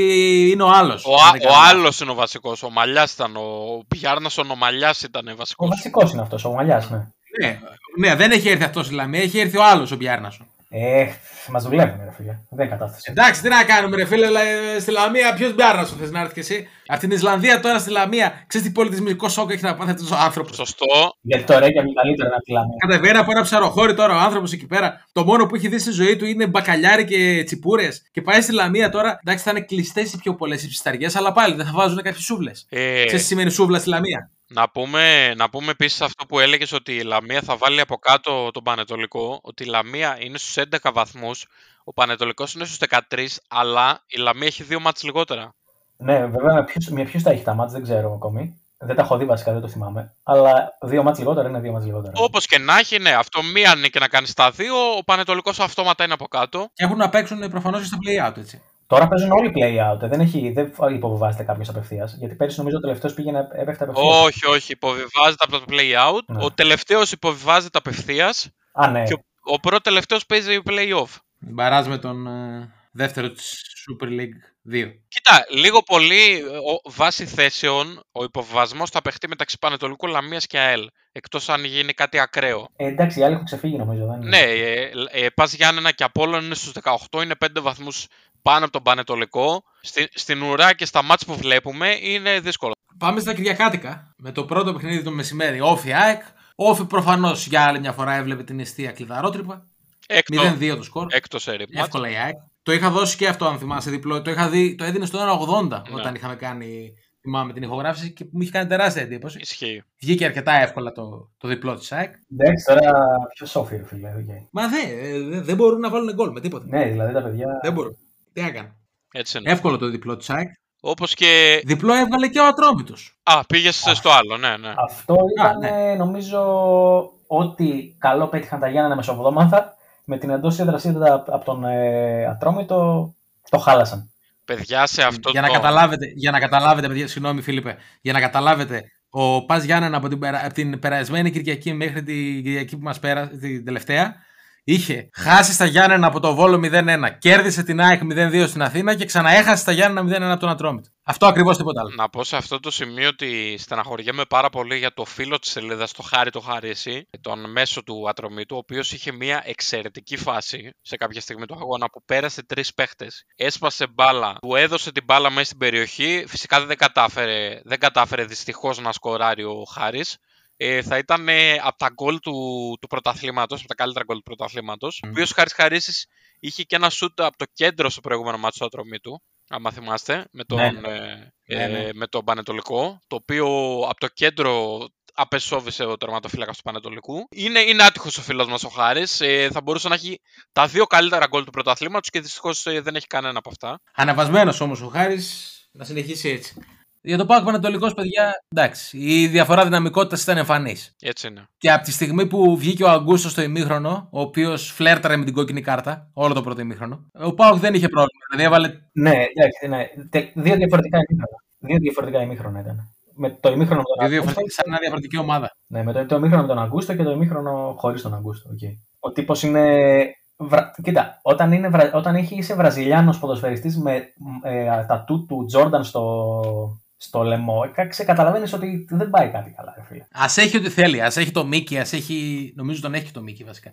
είναι ο άλλος. Ο, α- ο άλλος είναι ο βασικός. Ο Μαλιάς ήταν. Ο Πιάρνασον, ο Μαλιάς ήταν Ο βασικός. βασικό είναι αυτός, ο Μαλιάς, ναι. Ναι, ναι, δεν έχει έρθει αυτός στη Λαμία, έχει έρθει ο άλλος ο Μπιάρνασον. Ε, μας δουλεύουν, ρε φίλε. Δεν είναι κατάσταση. Εντάξει, τι να κάνουμε, ρε φίλε, αλλά, ε, στη Λαμία ποιος Μπιάρνασον θες να έρθεις και εσύ; Από την Ισλανδία τώρα στη Λαμία, ξέρεις τι πολιτισμικό σοκ έχει να πάθει αυτός ο άνθρωπος; Σωστό. Γιατί το Ρέγια είναι καλύτερο να τη Λαμία. Κατεβαίνει από ένα ψαροχώρι τώρα ο άνθρωπος εκεί πέρα. Το μόνο που έχει δει στη ζωή του είναι μπακαλιάρι και τσιπούρες. Και πάει στη Λαμία τώρα. Εντάξει, θα είναι κλειστές οι πιο πολλές οι ψισταριέ, αλλά πάλι δεν θα βάζουν κάποιες σούβλες. Ε, Ξέρεις τι σημαίνει σούβλα στη Λαμία; Να πούμε, να πούμε επίσης αυτό που έλεγες ότι η Λαμία θα βάλει από κάτω τον Πανετολικό. Ότι η Λαμία είναι στους 11 βαθμούς, ο Πανετολικός είναι στους 13, αλλά η Λαμία έχει δύο μάτς λιγότερα. Ναι, βέβαια με ποιους, με ποιους τα έχει τα μάτς δεν ξέρω ακόμη. Δεν τα έχω δει βασικά, δεν το θυμάμαι. Αλλά δύο μάτς λιγότερα είναι δύο μάτς λιγότερα. Όπως και να έχει, ναι, αυτό μία νίκη να κάνεις στα δύο. Ο Πανετολικός αυτόματα είναι από κάτω. Και έχουν να παίξουν προφανώς και στα play out, έτσι. Τώρα παίζουν όλοι play out. Δεν, έχει, δεν υποβιβάζεται κάποιος απευθείας. Γιατί πέρυσι νομίζω ο τελευταίος πήγαινε έπεφτε απευθείας. Όχι, όχι, υποβιβάζεται από το play out. Ναι. Ο τελευταίος υποβιβάζεται απευθείας. Α, ναι. Και ο, ο πρώτος τελευταίος παίζει play off. Μπαράζ με τον ε, δεύτερο της Super League 2. Κοίτα, λίγο πολύ ε, ο, βάσει θέσεων ο υποβιβασμό θα παιχτεί μεταξύ Πανετολικού Λαμίας και ΑΕΛ. Εκτός αν γίνει κάτι ακραίο. Ε, εντάξει, οι άλλοι έχουν ξεφύγει νομίζω. Δεν είναι. Ναι, ε, ε, Πας Γιάννενα και Απόλλων είναι στους 18, είναι 5 βαθμούς πάνω από τον Πανετολικό. Στη, στην ουρά και στα μάτς που βλέπουμε είναι δύσκολο. Πάμε στα Κυριακάτικα με το πρώτο παιχνίδι το μεσημέρι. Όφι ΑΕΚ. Όφι προφανώς για άλλη μια φορά έβλεπε την αιστεία κλειδαρότρυπα. Έκτο, 0-2 το σκορ. έκτος σερί ματς. Εύκολα η ΑΕΚ. Το είχα δώσει και αυτό, αν θυμάσαι διπλό. Το, είχα δει, το έδινε στο 1,80 Ναι. όταν είχαμε κάνει Θυμάμαι την ηχογράφηση και μου είχε κάνει τεράστια εντύπωση. Ισχύει. Βγήκε αρκετά εύκολα το, το διπλό της ΑΕΚ. Εντάξει, τώρα πιο σόφι, ρε φίλε. οκ. Μα δεν δε, δεν μπορούν να βάλουν γκολ με τίποτα. Ναι, δηλαδή τα παιδιά. Δεν μπορούν. Τι έκανε. Έτσι είναι. Εύκολο το διπλό της ΑΕΚ. Όπως και. Διπλό έβγαλε και ο Ατρόμητος. Α, πήγες στο άλλο, ναι, ναι. Αυτό ήταν, ναι. νομίζω, ότι καλό πέτυχαν τα Γιάννενα μεσοβδόμαδα. Με την εντός έδρα από τον ε, Ατρόμητο το χάλασαν. Παιδιά, σε αυτό Για το. να καταλάβετε, για να καταλάβετε παιδιά, συγγνώμη Φίλιππε, για να καταλάβετε, ο Πας Γιάννενα από την, περα, από την περασμένη Κυριακή μέχρι την Κυριακή που μας πέρασε, την τελευταία, είχε χάσει στα Γιάννενα από το Βόλο 0-1, κέρδισε την ΑΕΚ 0-2 στην Αθήνα και ξαναέχασε στα Γιάννενα 0-1 από τον Ατρόμητο. Αυτό ακριβώς τίποτα άλλο. Να πω σε αυτό το σημείο ότι στεναχωριέμαι πάρα πολύ για το φίλο της σελίδας, το Χάρη το Χαρίση, τον μέσο του Ατρομήτου, ο οποίος είχε μια εξαιρετική φάση σε κάποια στιγμή του αγώνα που πέρασε τρεις παίχτες. Έσπασε μπάλα, του έδωσε την μπάλα μέσα στην περιοχή. Φυσικά δεν κατάφερε, δεν κατάφερε δυστυχώς να σκοράρει ο Χάρης. Ε, θα ήταν ε, από τα γκολ του, του πρωταθλήματος, από τα καλύτερα γκολ του πρωταθλήματος. Ο οποίος Χάρη Χαρίση είχε και ένα σούτ από το κέντρο στο προηγούμενο μάτσο του Ατρομήτου άμα θυμάστε, με τον, Ναι, ε, Ναι, ναι. ε, με τον Πανετολικό, το οποίο από το κέντρο απεσόβησε ο τερματοφύλακας του Πανετολικού. Είναι, είναι άτυχος ο φίλος μας ο Χάρης. Ε, θα μπορούσε να έχει τα δύο καλύτερα γκολ του πρωταθλήματος και δυστυχώς δεν έχει κανένα από αυτά. Ανεβασμένος όμως ο Χάρης να συνεχίσει έτσι. Για το ΠΑΟΚ Παναιτωλικός, παιδιά, εντάξει, η διαφορά δυναμικότητας ήταν εμφανής. Έτσι είναι. Και από τη στιγμή που βγήκε ο Αγκούστο στο ημίχρονο, ο οποίος φλέρταρε με την κόκκινη κάρτα, όλο το πρώτο ημίχρονο, ο ΠΑΟΚ δεν είχε πρόβλημα. Δηλαδή έβαλε. Ναι, εντάξει, ναι. Τε- Δύο διαφορετικά ημίχρονα. Δύο διαφορετικά ημίχρονα ήταν. Με το ημίχρονο με τον δύο Αγκούστο. διαφορετικές- σαν μια διαφορετική ομάδα. Ναι, με το, το ημίχρονο με τον Αγκούστο και το ημίχρονο χωρίς τον Αγκούστο. οκ. Ο τύπος είναι. Βρα... Κοίτα, όταν, είναι, βρα... όταν έχει, είσαι Βραζιλιάνος ποδοσφαιριστής με ε, τα του του Τζόρνταν στο, στο λαιμό, ε, ξεκαταλαβαίνεις ότι δεν πάει κάτι καλά, ρε φίλε. Α έχει ό,τι θέλει. Α έχει το Μίκη, ας έχει. Νομίζω τον έχει και το Μίκη βασικά.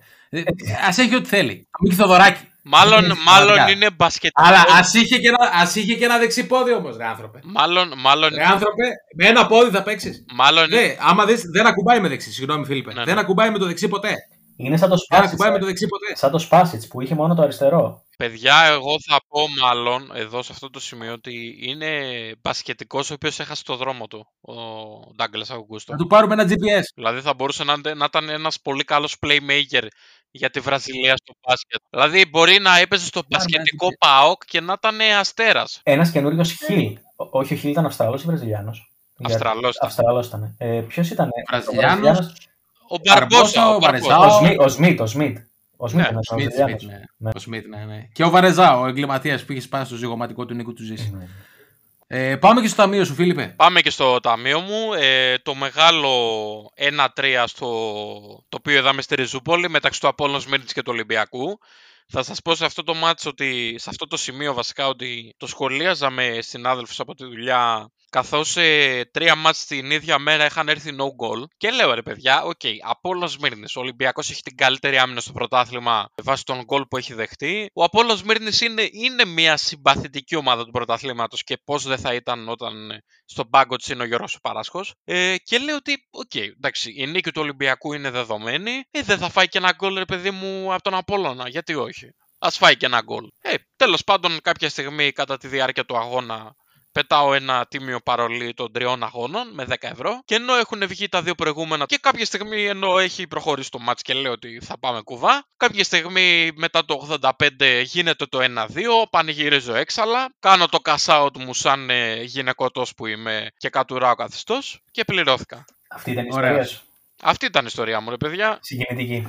Α έχει ό,τι θέλει. Το Μίκη Θοδωράκη. Μάλλον, Είναι μάλλον πραγματικά. είναι μπασκετικό. Αλλά ας είχε, και ένα- ας είχε και ένα δεξί πόδι όμως, ρε άνθρωπε. Μάλλον, μάλλον, Ρε άνθρωπε, με ένα πόδι θα παίξεις. μάλλον, Ναι, άμα δεις, δεν ακουμπάει με δεξί. Συγγνώμη, Φίλιππε. Ναι, ναι. Δεν ακουμπάει με το δεξί ποτέ. Είναι σαν το Δεν Σπάσιτς, ακουμπάει ε. με το δεξί ποτέ. σαν το Σπάσιτς που είχε μόνο το αριστερό. παιδιά, εγώ θα πω μάλλον εδώ σε αυτό το σημείο ότι είναι μπασκετικός ο οποίος έχασε το δρόμο του, ο Ντάγκλας Αγκούστο. Να του πάρουμε ένα GPS. Δηλαδή θα μπορούσε να, να ήταν ένας πολύ καλός playmaker για τη Βραζιλία στο μπάσκετ. Δηλαδή μπορεί να έπαιζε στο μπασκετικό έτσι. ΠΑΟΚ και να ήταν αστέρας. Ένας καινούριος Χιλ. Ο- Όχι, ο Χιλ ήταν Αυστραλός ή Βραζιλιάνος; Αυστραλός ήταν. Αυστραλός ήταν. Ε, Ποιος ήταν. Βραζιλιάνος; Ο Μπαρμπόσα, ο Βαρεζάο. Μπαρμπόσα. Ο Σμιτ. Ο Σμιτ. Ο Σμιτ. Ο Σμιτ Ναι, ήταν Σμιτ, Βραζιλιάνος. Σμιτ, ναι. Ναι. Ο Σμιτ, ναι, ναι. Και ο Βαρεζά, ο εγκληματίας που είχε σπάσει στο ζυγωματικό του Νίκου του Ζήση. Ναι. Ε, πάμε και στο ταμείο σου, Φίλιππε. Πάμε και στο ταμείο μου. Ε, το μεγάλο 1-3 στο, το οποίο είδαμε στη Ριζούπολη μεταξύ του Απόλλων Σμύρνης και του Ολυμπιακού. Θα σας πω σε αυτό το μάτς ότι, σε αυτό το σημείο βασικά ότι το σχολίαζα με συνάδελφους από τη δουλειά καθώς ε, τρία μάτς την ίδια μέρα είχαν έρθει no goal και λέω ρε παιδιά, OK, okay, Απόλλων Σμύρνης, ο Ολυμπιακός έχει την καλύτερη άμυνα στο πρωτάθλημα βάσει των γκολ που έχει δεχτεί. Ο Απόλλων Σμύρνης είναι, είναι μια συμπαθητική ομάδα του πρωταθλήματος και πώς δεν θα ήταν όταν ε, στον πάγκο της είναι ο Γιώργος ο Παράσχος. Ε, και λέω ότι, οκ, εντάξει, η νίκη του Ολυμπιακού είναι δεδομένη. Ε, δεν θα φάει και ένα γκολ, ρε παιδί μου, από τον Απόλλωνα. Γιατί όχι. Ας φάει και ένα γκολ. Ε, τέλος πάντων, κάποια στιγμή κατά τη διάρκεια του αγώνα πετάω ένα τίμιο παρολί των τριών αγώνων με 10 ευρώ. Και ενώ έχουν βγει τα δύο προηγούμενα και κάποια στιγμή ενώ έχει προχωρήσει το μάτς και λέω ότι θα πάμε κουβά, κάποια στιγμή μετά το 85 γίνεται το 1-2, πανηγυρίζω έξαλα, κάνω το cash out μου σαν ε, γυναικωτός που είμαι και κατουράω καθιστός και πληρώθηκα. Αυτή ήταν η Ωραίος. ιστορία σου; Αυτή ήταν η ιστορία μου, ρε παιδιά. Συγκινητική.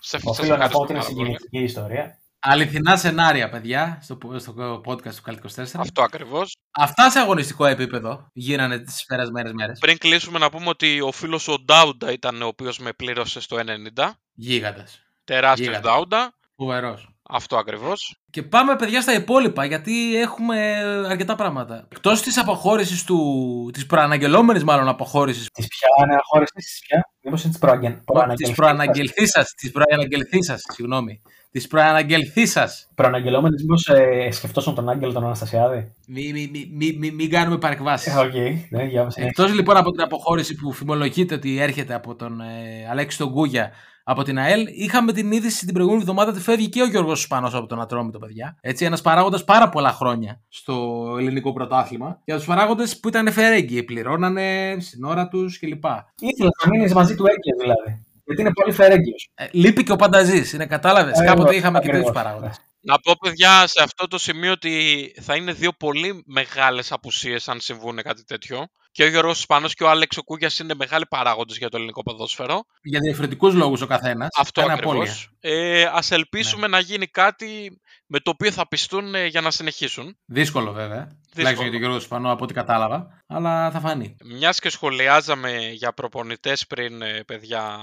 Σε, σας Οφείλω να πω ευχαριστώ ότι είναι πάρα πολύ. συγκινητική ιστορία. Αληθινά σενάρια, παιδιά, στο, στο podcast του Καλτ 24. Αυτό ακριβώς. Αυτά σε αγωνιστικό επίπεδο γίνανε τις περασμένες μέρες. Πριν κλείσουμε να πούμε ότι ο φίλος ο Ντάουντα ήταν ο οποίος με πλήρωσε στο 90. Γίγαντας. Τεράστιος Γίγαντας. Ντάουντα. Φοβερός. Αυτό ακριβώς. Και πάμε, παιδιά, στα υπόλοιπα, γιατί έχουμε αρκετά πράγματα. Εκτός της αποχώρησης του. της προαναγγελόμενης, μάλλον αποχώρησης. Της πια αναχώρησης, της πια. Μήπω είναι της προαγγελ... Τη προαναγγελθής σας. Της προαναγγελθής σας, συγγνώμη. Της προαναγγελθής σας. Προαναγγελόμενη, μήπω ε, σκεφτόσουν τον Άγγελο τον Αναστασιάδη. Μην μη, μη, μη, μη, μην κάνουμε παρεκβάσεις. Ε, Οκ, ναι, για μας. Εκτός λοιπόν από την αποχώρηση που φημολογείται ότι έρχεται από τον ε, Αλέξη τον Κούγια από την ΑΕΛ, είχαμε την είδηση την προηγούμενη εβδομάδα ότι φεύγει και ο Γιώργος Σπανό από τον Ατρόμητο, παιδιά. Έτσι, ένας παράγοντας πάρα πολλά χρόνια στο ελληνικό πρωτάθλημα. Για τους παράγοντες που ήταν φερέγγιοι, πληρώνανε στην ώρα τους κλπ. Ήθελα να μείνεις μαζί του έγκυο δηλαδή. Γιατί είναι πολύ φερέγγιος. Ε, λείπει και ο Πανταζής, είναι κατάλαβες. Ε, Κάποτε ακριβώς, είχαμε και τέτοιους ακριβώς. παράγοντες. Να πω, παιδιά, σε αυτό το σημείο ότι θα είναι δύο πολύ μεγάλες απουσίες αν συμβούν κάτι τέτοιο. Και ο Γιώργος Σπανός και ο Άλεξ ο Κούγιας είναι μεγάλοι παράγοντες για το ελληνικό ποδόσφαιρο. Για διαφορετικούς λόγους ο καθένας. Αυτό ακριβώς. Ε, ας ελπίσουμε Ναι. να γίνει κάτι με το οποίο θα πιστούν ε, για να συνεχίσουν. Δύσκολο βέβαια. Τουλάχιστον για τον Γιώργο Σπανό από ό,τι κατάλαβα. Αλλά θα φανεί. Μιας και σχολιάζαμε για προπονητές πριν, ε, παιδιά,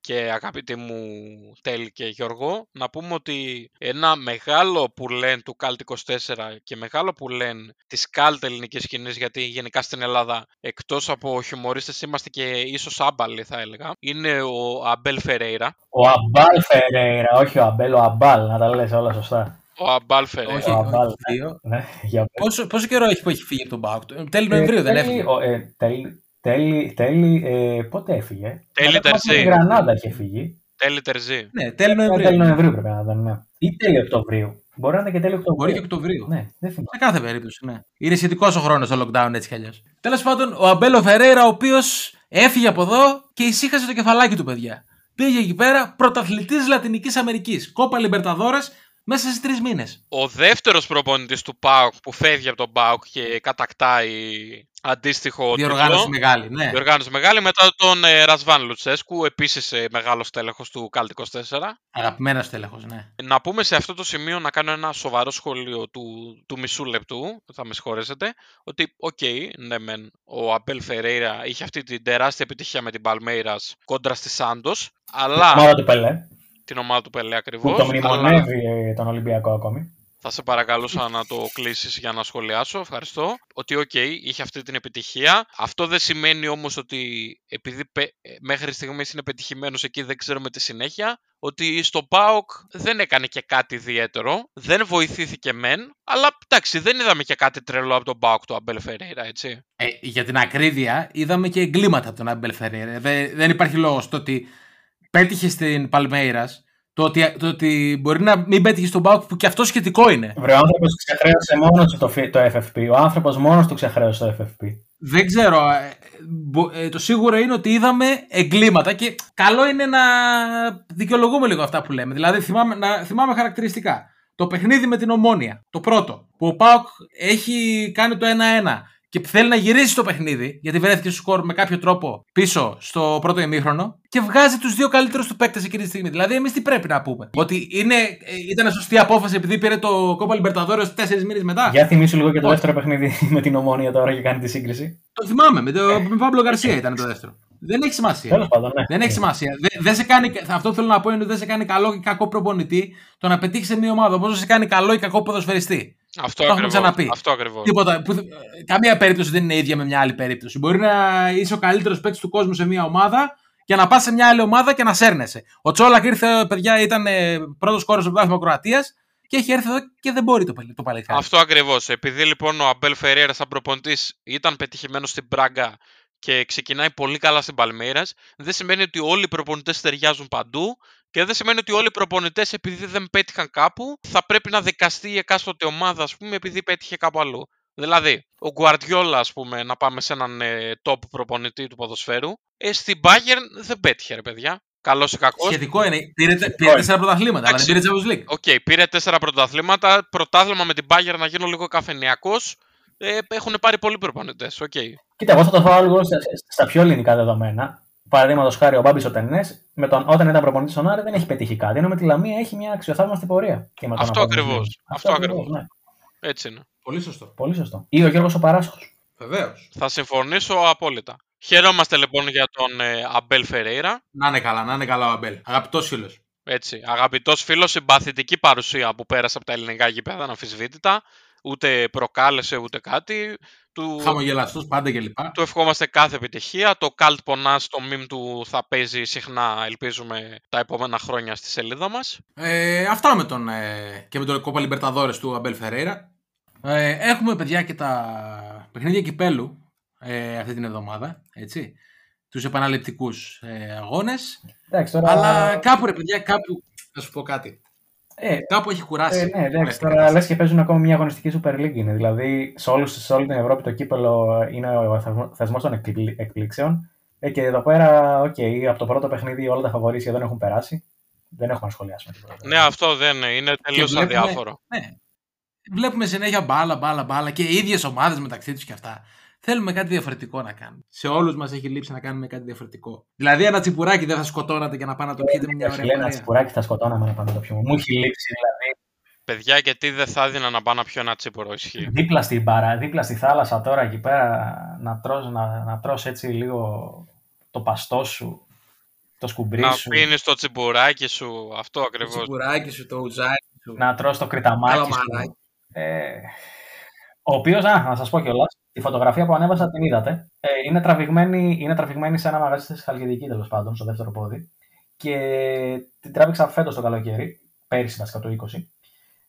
και αγαπητοί μου Τέλη και Γιώργο, να πούμε ότι ένα μεγάλο που λένε του Καλτ 24 και μεγάλο που λένε της Καλτ ελληνικής σκηνής, γιατί γενικά στην Ελλάδα εκτός από χιουμορίστες είμαστε και ίσως άμπαλοι θα έλεγα, είναι ο Αμπέλ Φερέιρα. Ο Αμπάλ Φερέιρα, όχι ο Αμπέλ, ο Αμπάλ, να τα λες όλα σωστά. Ο Αμπάλ Φερέιρα. Όχι, ο όχι, Αμπάλ, δύο. Ναι, για Πόσο, πόσο καιρό έχει που έχει φύγει από τον Πάοκ. Τέλη Νοεμβρίου δεν τέλη- έφυγε; ο- ε, τέλη- Τέλη, τέλη, ε, πότε έφυγε; Τέλη Μετά από Τερζή. τη Γρανάδα είχε φύγει. Τέλη Τερζή. Ναι, τέλη Ε, Τέλη Νοεμβρίου. Νοεμβρίου πρέπει να ήταν, ναι. Ή τέλη Οκτωβρίου. Μπορεί να ήταν και τέλη Οκτωβρίου. Μπορεί και Οκτωβρίου. Ναι, δεν θυμάμαι. Σε κάθε περίπτωση, ναι. Είναι σχετικό ο χρόνος στο lockdown έτσι κι αλλιώς. Τέλος πάντων, ο Αμπέλο Φεραίρα, ο οποίος έφυγε από εδώ και ησύχασε το κεφαλάκι του, παιδιά. Πήγε εκεί πέρα πρωταθλητής Λατινικής Αμερικής. Κόπα Λιμπερταδόρες μέσα σε τρεις μήνες. Ο δεύτερος προπονητής του ΠΑΟΚ που φεύγει από τον ΠΑΟΚ και κατακτάει αντίστοιχο Διοργάνωση τίτλο. μεγάλη, ναι. Διοργάνωση μεγάλη μετά τον ε, Ρασβάν Λουτσέσκου, επίσης ε, μεγάλο στέλεχος του Καλτ 24. Αγαπημένο στέλεχος, ναι. Να πούμε σε αυτό το σημείο να κάνω ένα σοβαρό σχόλιο του, του μισού λεπτού, θα με συγχωρέσετε, ότι οκ, ναι μεν, ο Αμπέλ Φερέιρα είχε αυτή την τεράστια επιτυχία με την Παλμέιρας κόντρα στη Σάντος, αλλά Μόνο του Πελέ, την ομάδα του Πελέ που ακριβώς, το αλλά μνημονεύει ε, τον Ολυμπιακό ακόμη. Θα σε παρακαλούσα να το κλείσεις για να σχολιάσω, ευχαριστώ, ότι οκ, είχε αυτή την επιτυχία. Αυτό δεν σημαίνει όμως ότι επειδή πε- ε, μέχρι στιγμής είναι πετυχημένος εκεί δεν ξέρουμε τη συνέχεια, ότι στο ΠΑΟΚ δεν έκανε και κάτι ιδιαίτερο, δεν βοηθήθηκε μεν, αλλά εντάξει δεν είδαμε και κάτι τρελό από τον ΠΑΟΚ του Αμπέλ Φερέιρα, έτσι. Ε, για την ακρίβεια, είδαμε και εγκλήματα από τον Αμπέλ Φερέιρα. Δεν, δεν υπάρχει λόγος το ότι πέτυχε στην Παλμέιρας, το ότι, το ότι μπορεί να μην πέτυχε στον Πάοκ που και αυτό σχετικό είναι. Βρε, ο άνθρωπος ξεχρέωσε μόνος του το, φι- το FFP. Ο άνθρωπος μόνος του ξεχρέωσε το FFP. Δεν ξέρω. ε, μπο- ε, το σίγουρο είναι ότι είδαμε εγκλήματα και καλό είναι να δικαιολογούμε λίγο αυτά που λέμε. Δηλαδή, θυμάμαι, να, θυμάμαι χαρακτηριστικά. Το παιχνίδι με την Ομόνια, το πρώτο, που ο Πάοκ έχει κάνει το 1-1 και θέλει να γυρίσει το παιχνίδι, γιατί βρέθηκε στο σκορ με κάποιο τρόπο πίσω στο πρώτο ημίχρονο και βγάζει τους δύο καλύτερους του παίκτες εκείνη τη στιγμή. Δηλαδή, εμείς τι πρέπει να πούμε; Ότι είναι, ε, ήταν σωστή απόφαση επειδή πήρε το κόπα Λιμπερταδόρο τέσσερις μήνες μετά; Για θυμίσου λίγο και το Όχι. δεύτερο παιχνίδι με την ομόνια τώρα και κάνει τη σύγκριση. Το θυμάμαι, με, το, με Παύλο Γκαρσία ήταν το δεύτερο. Δεν έχει σημασία. Τέλος πάντων, ναι. Δεν έχει σημασία. Δεν, δεν σε κάνει, αυτό θέλω να πω είναι ότι δεν σε κάνει καλό ή κακό προπονητή το να πετύχεις σε μια ομάδα. Όπως δεν σε κάνει καλό ή κακό ποδοσφαιριστή. Αυτό Το έχουμε ακριβώς. ξαναπεί. Αυτό ακριβώς. Τίποτα. Που, καμία περίπτωση δεν είναι ίδια με μια άλλη περίπτωση. Μπορεί να είσαι ο καλύτερος παίκτης του κόσμου σε μια ομάδα και να πας σε μια άλλη ομάδα και να σέρνεσαι. Ο Τσόλακ ήρθε, παιδιά, ήταν πρώτος κόρο στο πρωτάθλημα Κροατίας και έχει έρθει εδώ και δεν μπορεί το, παλι- το παλικάρι. Αυτό ακριβώς. Επειδή λοιπόν ο Αμπέλ Φεραίρα, σαν προπονητής, ήταν πετυχημένος στην Πράγκα και ξεκινάει πολύ καλά στην Παλμέιρα, δεν σημαίνει ότι όλοι οι προπονητές ταιριάζουν παντού και δεν σημαίνει ότι όλοι οι προπονητές, επειδή δεν πέτυχαν κάπου, θα πρέπει να δικαστεί η εκάστοτε ομάδα, ας πούμε, επειδή πέτυχε κάπου αλλού. Δηλαδή, ο Γκουαρτιόλα, ας πούμε, να πάμε σε έναν ε, top προπονητή του ποδοσφαίρου, ε, στην Bayern δεν πέτυχε, ρε παιδιά. Καλός ή κακός. Σχετικό είναι. Πήρε, πήρε τέσσερα πρωταθλήματα, αλλά δεν πήρε Champions League. OK, πήρε τέσσερα πρωταθλήματα. Πρωτάθλημα με την Bayern να γίνω λίγο καφενιακός. Ε, έχουν πάρει πολλοί προπονητές. Οκ. Κοίτα, εγώ θα το φάω λίγο στα, στα πιο ελληνικά δεδομένα. Παραδείγματος χάρη, ο Μπάμπης ο Τεννές, όταν ήταν προπονητής στον Άρη, δεν έχει πετύχει κάτι. Ενώ με τη Λαμία έχει μια αξιοθαύμαστη πορεία. Και με τον Αυτό Απόλλωνα. ακριβώς. Αυτό Αυτό ακριβώς, ακριβώς. Ναι. Έτσι είναι. Πολύ σωστό. Πολύ σωστό. Ή ο Γιώργος ο Παράσχος. Βεβαίως. Θα συμφωνήσω απόλυτα. Χαιρόμαστε λοιπόν για τον ε, Αμπέλ Φερέιρα. Να είναι καλά, να είναι καλά ο Αμπέλ. Αγαπητός φίλος. Έτσι, αγαπητός φίλος, συμπαθητική παρουσία που πέρασε από τα ελληνικά γήπεδα αναμφισβήτητα. Ούτε προκάλεσε ούτε κάτι. Του, Χαμογελαστό πάντα κλπ. του ευχόμαστε κάθε επιτυχία. Το Cult Ponaz, το meme του θα παίζει συχνά, ελπίζουμε, τα επόμενα χρόνια στη σελίδα μας. Ε, αυτά με τον, ε, και με τον Κόπα Λιμπερταδόρες του Αμπέλ Φερέιρα. Ε, έχουμε παιδιά και τα παιχνίδια κυπέλου ε, αυτή την εβδομάδα, έτσι. Τους επαναληπτικούς ε, αγώνες. Εντάξει, τώρα... Αλλά κάπου ρε παιδιά, κάπου, θα σου πω κάτι. Ε, Κάπου έχει κουράσει. Ε, ναι, όλη εντάξει, αυτή η τώρα κατάσταση. λες και παίζουν ακόμα μια αγωνιστική Super League είναι. Δηλαδή, σε, όλους, σε όλη την Ευρώπη το κύπελο είναι ο θεσμός των εκπλη- εκπλήξεων. Ε, και εδώ πέρα, οκ, από το πρώτο παιχνίδι όλα τα φαβορή σχεδόν έχουν περάσει. Δεν έχουμε να σχολιάσουμε τίποτα. Ναι, αυτό δεν είναι, είναι τελείως βλέπουμε- αδιάφορο. Ναι. Βλέπουμε συνέχεια μπάλα, μπάλα, μπάλα και οι ίδιες ομάδες μεταξύ τους και αυτά. Θέλουμε κάτι διαφορετικό να κάνουμε. Σε όλους μας έχει λείψει να κάνουμε κάτι διαφορετικό. Δηλαδή, ένα τσιπουράκι δεν θα σκοτώνατε για να πάνε να το πιείτε με μια Όχι, ωραία λέει ένα παρέα. τσιπουράκι θα σκοτώναμε να πάμε το πιούμε. Μου έχει λείψει δηλαδή. Παιδιά, γιατί δεν θα έδινα να πάω να πιω ένα τσίπουρο, ισχύει. Δίπλα στην παρά, δίπλα στη θάλασσα τώρα εκεί πέρα να τρως, να, να τρως έτσι λίγο το παστό σου, το σκουμπρί Να σου, πίνεις το τσιμπουράκι σου, αυτό Το ακριβώς. τσιπουράκι σου, το ουζάκι σου. να τρως το κριταμάκι σου. Καλαμαράκι. Ε, ο οποίος, α, να σας πω κιόλας, τη φωτογραφία που ανέβασα την είδατε. Ε, είναι, τραβηγμένη, είναι τραβηγμένη σε ένα μαγαζί στη Χαλκιδική τέλος πάντων, στο δεύτερο πόδι. Και την τράβηξα φέτος το καλοκαίρι, πέρυσι βασικά το 20.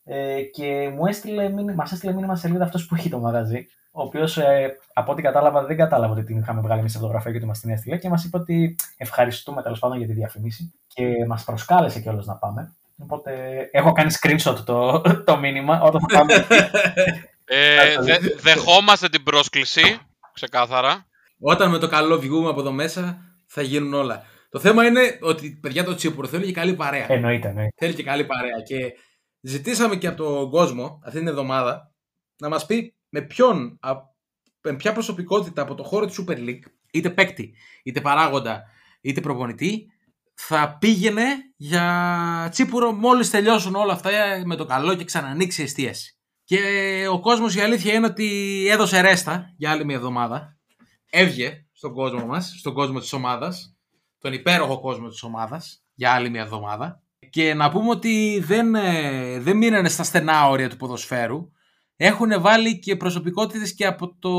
Ε, και μου έστειλε, μήνυμα- μας έστειλε μήνυμα σε σελίδα αυτός που έχει το μαγαζί. Ο οποίος, ε, από ό,τι κατάλαβα, δεν κατάλαβε ότι την είχαμε βγάλει εμείς στη φωτογραφία και ότι μας την έστειλε και μας είπε ότι ευχαριστούμε τέλος πάντων για τη διαφήμιση και μας προσκάλεσε κιόλας να πάμε. Οπότε έχω κάνει screenshot το, το μήνυμα όταν θα πάμε. Ε, δε- δεχόμαστε την πρόσκληση, ξεκάθαρα. Όταν με το καλό βγούμε από εδώ μέσα, θα γίνουν όλα. Το θέμα είναι ότι παιδιά το τσίπουρο θέλει και καλή παρέα. εννοείται, εννοείται. Θέλει και καλή παρέα. Και ζητήσαμε και από τον κόσμο αυτή την εβδομάδα να μας πει με ποιον, α- με ποια προσωπικότητα από το χώρο της Super League, είτε παίκτη, είτε παράγοντα, είτε προπονητή, θα πήγαινε για τσίπουρο μόλις τελειώσουν όλα αυτά με το καλό και ξανανοίξει η εστίαση. Και ο κόσμος η αλήθεια είναι ότι έδωσε ρέστα για άλλη μια εβδομάδα. Έβγε στον κόσμο μας, στον κόσμο της ομάδας, τον υπέροχο κόσμο της ομάδας για άλλη μια εβδομάδα. Και να πούμε ότι δεν, ε, δεν μείνανε στα στενά όρια του ποδοσφαίρου. Έχουν βάλει και προσωπικότητες και από το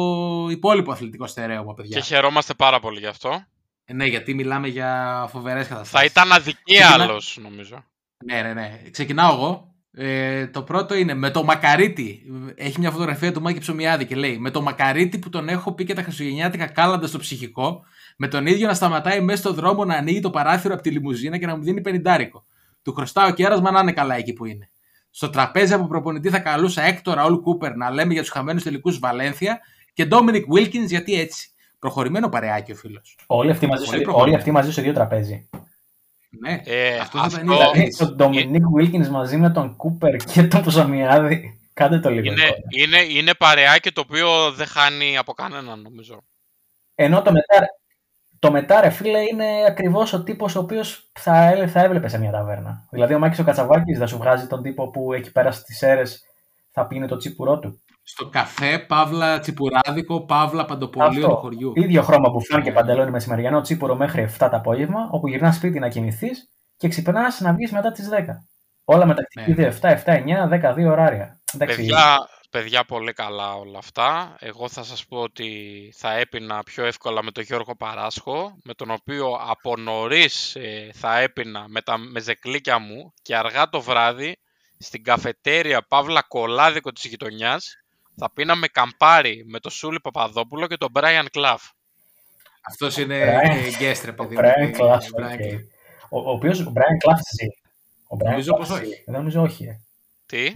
υπόλοιπο αθλητικό στερέωμα, παιδιά. Και χαιρόμαστε πάρα πολύ γι' αυτό. Ε, ναι, γιατί μιλάμε για φοβερές καταστάσεις. Θα ήταν αδικία Ξεκινά- άλλος, νομίζω. Ναι, ναι, ναι. Ξεκινάω εγώ. Ε, το πρώτο είναι με το Μακαρίτη. Έχει μια φωτογραφία του Μάκη Ψωμιάδη και λέει: Με το Μακαρίτη που τον έχω πει και τα Χριστουγεννιάτικα κάλαντα στο ψυχικό, με τον ίδιο να σταματάει μέσα στο δρόμο να ανοίγει το παράθυρο από τη λιμουζίνα και να μου δίνει πενιντάρικο. Του χρωστάω κέρασμα να είναι καλά εκεί που είναι. Στο τραπέζι από προπονητή θα καλούσα Έκτο Ραούλ Κούπερ να λέμε για τους χαμένους τελικούς Βαλένθια και Ντόμινικ Βίλκινς γιατί έτσι. Προχωρημένο παρεάκι ο φίλος. Όλοι αυτοί μαζί, Πολύ σε, προχωρημένο. όλοι αυτοί μαζί σε δύο τραπέζι. Ναι, Ε, αυτό θα αυτό- ήταν Δηλαδή, ιδανικό. τον Ντομινίκ Βίλκιν μαζί με τον Κούπερ και τον Ψωμιάδη. Κάντε το λίγο. Είναι, εικόνα. είναι, είναι παρεάκι το οποίο δεν χάνει από κανέναν, νομίζω. Ενώ το μετά, το μετά, ρε φίλε, είναι ακριβώς ο τύπος ο οποίος θα, έλε- θα έβλεπε σε μια ταβέρνα. Δηλαδή, ο Μάκης ο Κατσαβάκης θα σου βγάζει τον τύπο που εκεί πέρα στις αίρες θα πίνει το τσίπουρό του. Στο καφέ, παύλα τσιπουράδικο, παύλα παντοπολείο του χωριού. ίδιο χρώμα που φέρνει και Ναι. παντελόνι μεσημεριανό τσίπουρο μέχρι 7 το απόγευμα, όπου γυρνάς σπίτι να κοιμηθείς και ξυπνάς να βγεις μετά τις 10. Όλα μεταξύ Ναι. 2, 7, 7, 9, 12 ωράρια. Εντάξει, Παιδιά, παιδιά, πολύ καλά όλα αυτά. Εγώ θα σας πω ότι θα έπινα πιο εύκολα με τον Γιώργο Παράσχο, με τον οποίο από νωρίς θα έπινα με τα μεζεκλίκια μου και αργά το βράδυ στην καφετέρια Παύλα Κολάδικο της γειτονιάς θα πίναμε καμπάρι με τον Σούλη Παπαδόπουλο και τον Μπράιαν Κλαφ. Αυτός είναι Brian- guest, ρε παιδί. Brian μου. Clough, Brian OK. Clough. Ο, ο οποίος ο Brian Clough ζει. Ο Brian Νομίζω Clough πως ζει. όχι. Δεν νομίζω όχι. ε. Τι;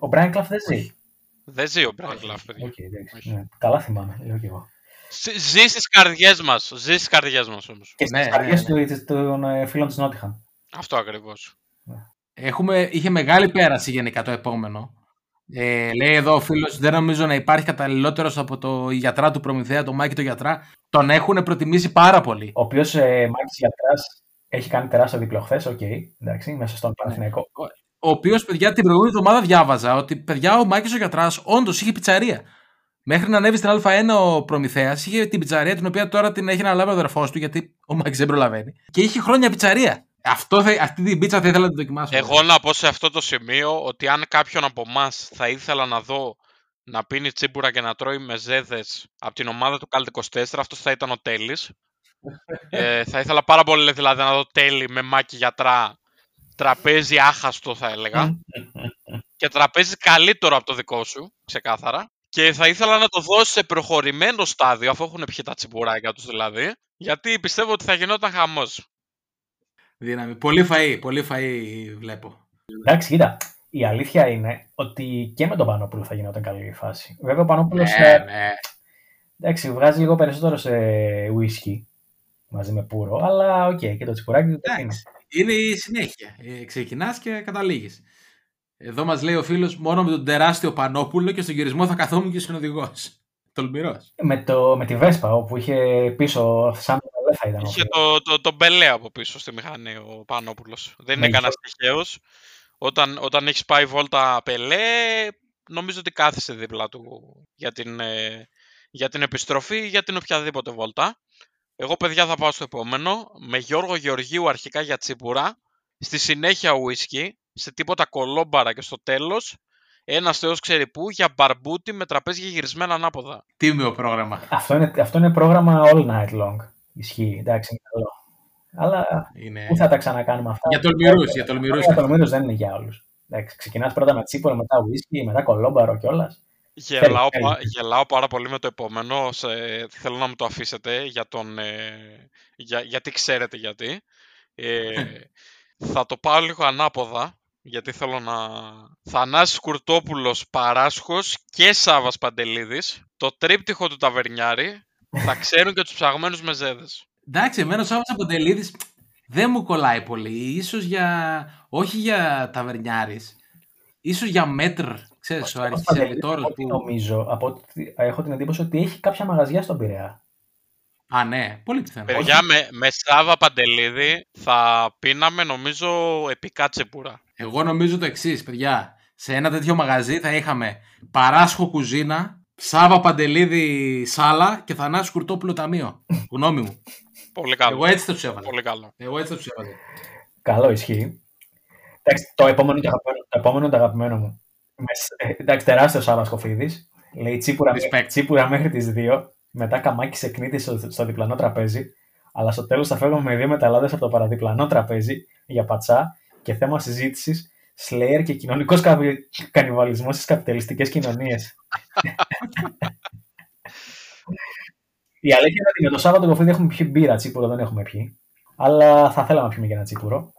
Ο Brian Clough δεν ζει. Δεν ζει ο Μπράιαν Κλαφ, παιδιά. Οκ, εντάξει. Όχι. Ναι, Καλά θυμάμαι, λέω κι εγώ. Ζ- Ζει στις καρδιές μας. Ζει στις καρδιές μας όμως. Και Ναι, στις ναι, καρδιές του των ε, φίλων της Νότιγχαμ. Αυτό ακριβώς. Έχουμε, είχε μεγάλη πέραση γενικά το επόμενο. Ε, λέει εδώ ο φίλος: Δεν νομίζω να υπάρχει καταλληλότερος από τον Γιατρά του Προμηθέα, τον Μάκη τον Γιατρά. Τον έχουν προτιμήσει πάρα πολύ. Ο οποίος ε, Μάκης Γιατράς έχει κάνει τεράστιο διπλό χθες. Οκ, εντάξει, μέσα Ναι. στον Παναθηναϊκό. Ο οποίος, παιδιά, την προηγούμενη εβδομάδα διάβαζα ότι παιδιά ο Μάκης ο Γιατράς όντως είχε πιτσαρία. Μέχρι να ανέβει στην Α1 ο Προμηθέας, είχε την πιτσαρία την οποία τώρα την έχει αναλάβει ο αδερφός του, γιατί ο Μάκης δεν προλαβαίνει. Και είχε χρόνια πιτσαρία. Αυτό θα, αυτή την πίτσα θα ήθελα να την δοκιμάσω. Εγώ να πω σε αυτό το σημείο ότι αν κάποιον από εμάς θα ήθελα να δω να πίνει τσίπουρα και να τρώει μεζέδες από την ομάδα του Καλτ 24, αυτός θα ήταν ο Τέλης. ε, θα ήθελα πάρα πολύ δηλαδή να δω Τέλη με μάκι γιατρά, τραπέζι άχαστο θα έλεγα. και τραπέζι καλύτερο από το δικό σου, ξεκάθαρα. Και θα ήθελα να το δώσει σε προχωρημένο στάδιο, αφού έχουν πιει τα τσιμπουράκια τους δηλαδή, γιατί πιστεύω ότι θα γινόταν χαμός. Δύναμη. Πολύ φαΐ, πολύ φαΐ βλέπω. Εντάξει, κοίτα. Η αλήθεια είναι ότι και με τον Πανόπουλο θα γινόταν καλή η φάση. Βέβαια, ο Πανόπουλος. Ναι, ναι. Εντάξει, βγάζει λίγο περισσότερο σε ουίσκι μαζί με πούρο, αλλά οκ, και το τσιπουράκι του το είναι. Είναι η συνέχεια. Ε, Ξεκινάς και καταλήγεις. Εδώ μας λέει ο φίλος, μόνο με τον τεράστιο Πανόπουλο και στον γυρισμό θα καθόμουν και συνοδηγός. Τολμηρός. Με, το, με τη Βέσπα, όπου είχε πίσω σαν θα ήταν. Είχε το, το, το μπελέ από πίσω στη μηχανή ο Πανόπουλος. Δεν είναι Ναι, κανένας τυχαίος. Όταν, όταν έχεις πάει βόλτα πελέ, νομίζω ότι κάθισε δίπλα του για την, ε, για την επιστροφή ή για την οποιαδήποτε βόλτα. Εγώ, παιδιά, θα πάω στο επόμενο. Με Γιώργο Γεωργίου αρχικά για τσίπουρα. Στη συνέχεια whisky. Σε τίποτα κολόμπαρα και στο τέλος ένας θεός ξέρει πού για μπαρμπούτι με τραπέζια γυρισμένα ανάποδα. Τίμιο πρόγραμμα. Αυτό είναι, αυτό είναι πρόγραμμα all night long. Ισχύει, εντάξει, είναι καλό. Αλλά Είναι... πού θα τα ξανακάνουμε αυτά; Για τολμηρούς, για τολμηρούς. Για τολμηρούς δεν είναι για όλους. Ξεκινάς πρώτα με τσίπορο, μετά whisky, μετά κολόμπαρο κιόλας. Γελάω, Θέλει, πα- θέλει. γελάω πάρα πολύ με το επόμενο. Σε, θέλω να μου το αφήσετε για τον, ε, για, γιατί ξέρετε γιατί. Ε, θα το πάω λίγο ανάποδα, γιατί θέλω να... Θανάσης Κουρτόπουλος Παράσχος και Σάβας Παντελίδης, το τρίπτυχο του Ταβερνιάρη, θα ξέρουν και τους ψαγμένους μεζέδες. Εντάξει, εμένα ο Σάββας Αποτελίδης δεν μου κολλάει πολύ. Ίσως για... όχι για ταβερνιάρης. Ίσως για μέτρ. Ξέρεις, ο αριστοτέλητόρος Ό,τι που... νομίζω, από ότι έχω την εντύπωση ότι έχει κάποια μαγαζιά στον Πειραιά. Α, ναι, πολύ πιθανό. Παιδιά, με, με Σάβα Παντελίδη θα πίναμε νομίζω επικά τσεπούρα. Εγώ νομίζω το εξής, παιδιά. Σε ένα τέτοιο μαγαζί θα είχαμε Παράσχο κουζίνα, Σάβα Παντελίδη σάλα και Θανάσης Κουρτόπουλο ταμείο. Γνώμη μου. Πολύ καλό. Εγώ έτσι θα τους έβαλα. Πολύ καλό. Εγώ έτσι θα τους έβαλα. Καλό ισχύει. Εντάξει, το επόμενο είναι το αγαπημένο, το επόμενο είναι το αγαπημένο μου. Με, σ- ε, εντάξει, τεράστιος Σάβα Κοφίδη. Λέει τσίπουρα, Respect. τσίπουρα μέχρι τις 2. Μετά καμάκι σε κνίτη στο, στο διπλανό τραπέζι. Αλλά στο τέλος θα φεύγουμε με δύο μεταλλάδες από το παραδιπλανό τραπέζι για πατσά και θέμα συζήτησης Slayer και κοινωνικός κανιβαλισμός στις καπιταλιστικές κοινωνίες. Η αλήθεια είναι ότι με το Σάββατο Κοφίδη έχουμε πιει μπύρα, τσίπουρο δεν έχουμε πιει. Αλλά θα θέλαμε να πιούμε και ένα τσίπουρο.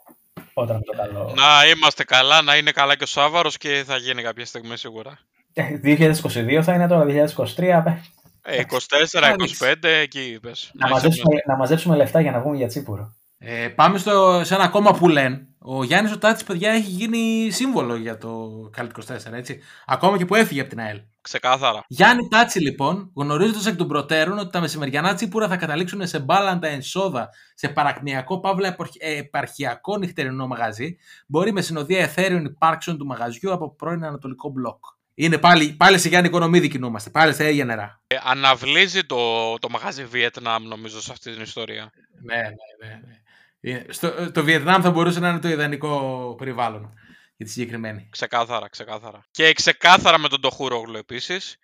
Όταν με το καλό. Να είμαστε καλά, να είναι καλά και ο Σάβαρος και θα γίνει κάποια στιγμή σίγουρα. Ε, 2022 θα είναι τώρα, 2023. παι. Ε, 24, Άνοιξε. 25, εκεί είπες. Να, Να είσαι μαζέψουμε, να μαζέψουμε λεφτά για να βγούμε για τσίπουρο. Ε, πάμε στο, σε ένα ακόμα που λένε. Ο Γιάννης ο Τάτσι, παιδιά, έχει γίνει σύμβολο για το Καλτ 24, έτσι. Ακόμα και που έφυγε από την ΑΕΛ. Ξεκάθαρα. Γιάννη Τάτσι, λοιπόν, γνωρίζοντας εκ των προτέρων ότι τα μεσημεριανά τσίπουρα θα καταλήξουν σε μπάλαντα ενσόδα σε παρακμιακό παύλα επαρχ- ε, επαρχιακό νυχτερινό μαγαζί, μπορεί με συνοδεία εθέριων υπάρξεων του μαγαζιού από πρώην Ανατολικό μπλοκ. Είναι πάλι, πάλι σε Γιάννη Οικονομίδη κινούμαστε, πάλι σε Αίγια νερά. Ε, αναβλύζει το, το μαγαζί Βιετνάμ νομίζω σε αυτή την ιστορία. Ναι, ναι, ναι. ναι. Είναι- Στο, το Βιετνάμ θα μπορούσε να είναι το ιδανικό περιβάλλον για τη συγκεκριμένη. Ξεκάθαρα, ξεκάθαρα. Και ξεκάθαρα με τον Τοχούρογλου επίσης.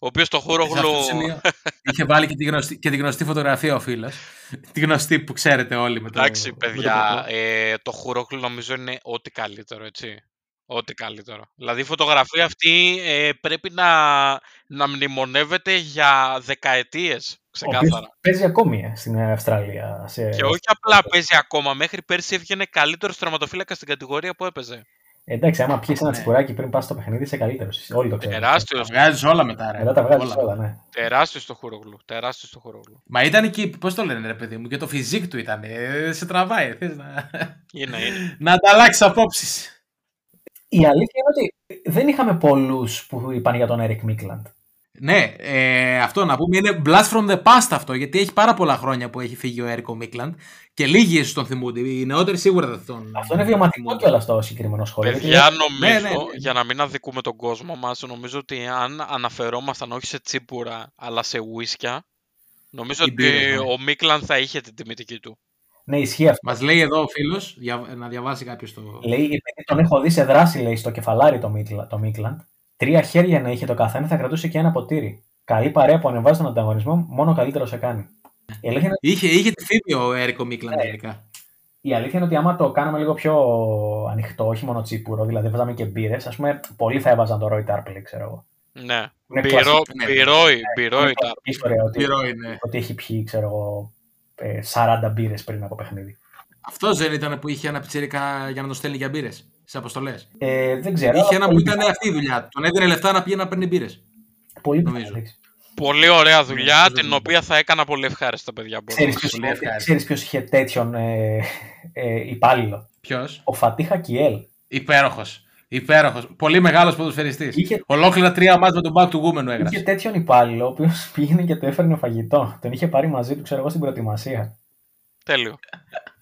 Ο οποίος το Σε αυτό Χούρογλου. το σημείο είχε βάλει και τη, γνωστή, και τη γνωστή φωτογραφία ο φίλος. τη γνωστή που ξέρετε όλοι με το. Εντάξει, με το παιδιά, ποτό. ε, το Χούρογλου νομίζω είναι ό,τι καλύτερο, έτσι. Ό,τι καλύτερο. Δηλαδή η φωτογραφία αυτή ε, πρέπει να, να μνημονεύεται για δεκαετίες. Ο Ξεκάθαρα. οποίος παίζει ακόμη ε, στην Αυστραλία. Σε... Και όχι απλά παίζει ακόμα. Μέχρι πέρσι έβγαινε καλύτερο τερματοφύλακα στην κατηγορία που έπαιζε. Εντάξει, άμα πιεις ένα Ναι. τσιπουράκι πριν πας στο παιχνίδι, είσαι καλύτερος. Όλοι το ξέρουν. Τεράστιος. Τα βγάζεις όλα μετά, ρε. Μετά τα βγάζεις όλα, ναι. Τεράστιος το Χούρογλου. Τεράστιος το Χούρογλου. Μα ήταν και. Πώς το λένε, ρε παιδί μου, και το φυσικ του ήταν. Ε, σε τραβάει. Θες να, Είναι, είναι. να ανταλλάξεις απόψεις. Η αλήθεια είναι ότι δεν είχαμε πολλούς που είπαν για τον Eric Μίκλαντ. Ναι, ε, αυτό να πούμε είναι blast from the past αυτό, γιατί έχει πάρα πολλά χρόνια που έχει φύγει ο Έρικο Μίκλαντ και λίγοι ίσω τον θυμούνται. Οι νεότεροι σίγουρα δεν τον. Αυτό είναι βιωματικό κιόλας στο συγκεκριμένο σχόλιο. Παιδιά, γιατί- νομίζω, Ναι, ναι, ναι. για να μην αδικούμε τον κόσμο μας, νομίζω ότι αν αναφερόμασταν όχι σε τσίπουρα, αλλά σε ουίσκια, νομίζω Η ότι μπύρα, ναι. ο Μίκλαν θα είχε την τιμητική του. Ναι, ισχύει αυτό. Μας λέει εδώ ο φίλος, να διαβάσει κάποιος το. Λέει, επειδή τον έχω δει σε δράση, λέει, στο κεφαλάρι το, Μίκλα- το Μίκλαντ. Τρία χέρια να είχε το καθένα, θα κρατούσε και ένα ποτήρι. Καλή παρέα που ανεβάζει τον ανταγωνισμό, μόνο ο καλύτερο σε κάνει. Η αλήθεια, είναι, Είχε, είχε τη φήμη ο Έρικο Μίκλαν Ναι. τελικά. η αλήθεια είναι ότι άμα το κάναμε λίγο πιο ανοιχτό, όχι μόνο τσίπουρο, δηλαδή βάζαμε και μπύρες, ας πούμε, πολλοί θα έβαζαν το Roy Tarpley, ξέρω εγώ. Ναι. Είναι Πυρό, κλασική- ναι. πυρόι, πυρόι Είναι ήταν. κλασική ιστορία ότι, Πυρό είναι. ότι έχει πιει, ξέρω εγώ, ε, 40 μπύρες πριν από παιχνίδι. Αυτό δεν ήταν που είχε ένα πιτσίρικα για να το στέλνει για μπύρες στι αποστολές. Ε, δεν ξέρω. Είχε αλλά ένα που πολύ- ήταν αυτή η δουλειά του. Τον έδινε λεφτά να πήγε να παίρνει μπύρες. Πολύ νομίζω. πιθανό, εντάξει. Πολύ ωραία δουλειά, αυτό την δεν οποία θα έκανα πολύ ευχάριστα, παιδιά. μπορώ Ξέρεις να ποιος, σας πολύ πω. ευχάριστο. ξέρεις ποιος είχε τέτοιον ε, ε, υπάλληλο; Ποιος; Ο Φατίχα Κιέλ. Υπέροχος. Υπέροχος. Πολύ μεγάλος ποδοσφαιριστής. Είχε- Ολόκληρα τρία μάτια με τον Back του Women Είχε έγραψε. τέτοιον υπάλληλο, ο οποίος πήγαινε και το έφερνε φαγητό. Τον είχε πάρει μαζί του, ξέρω εγώ, στην προετοιμασία. Τέλειο.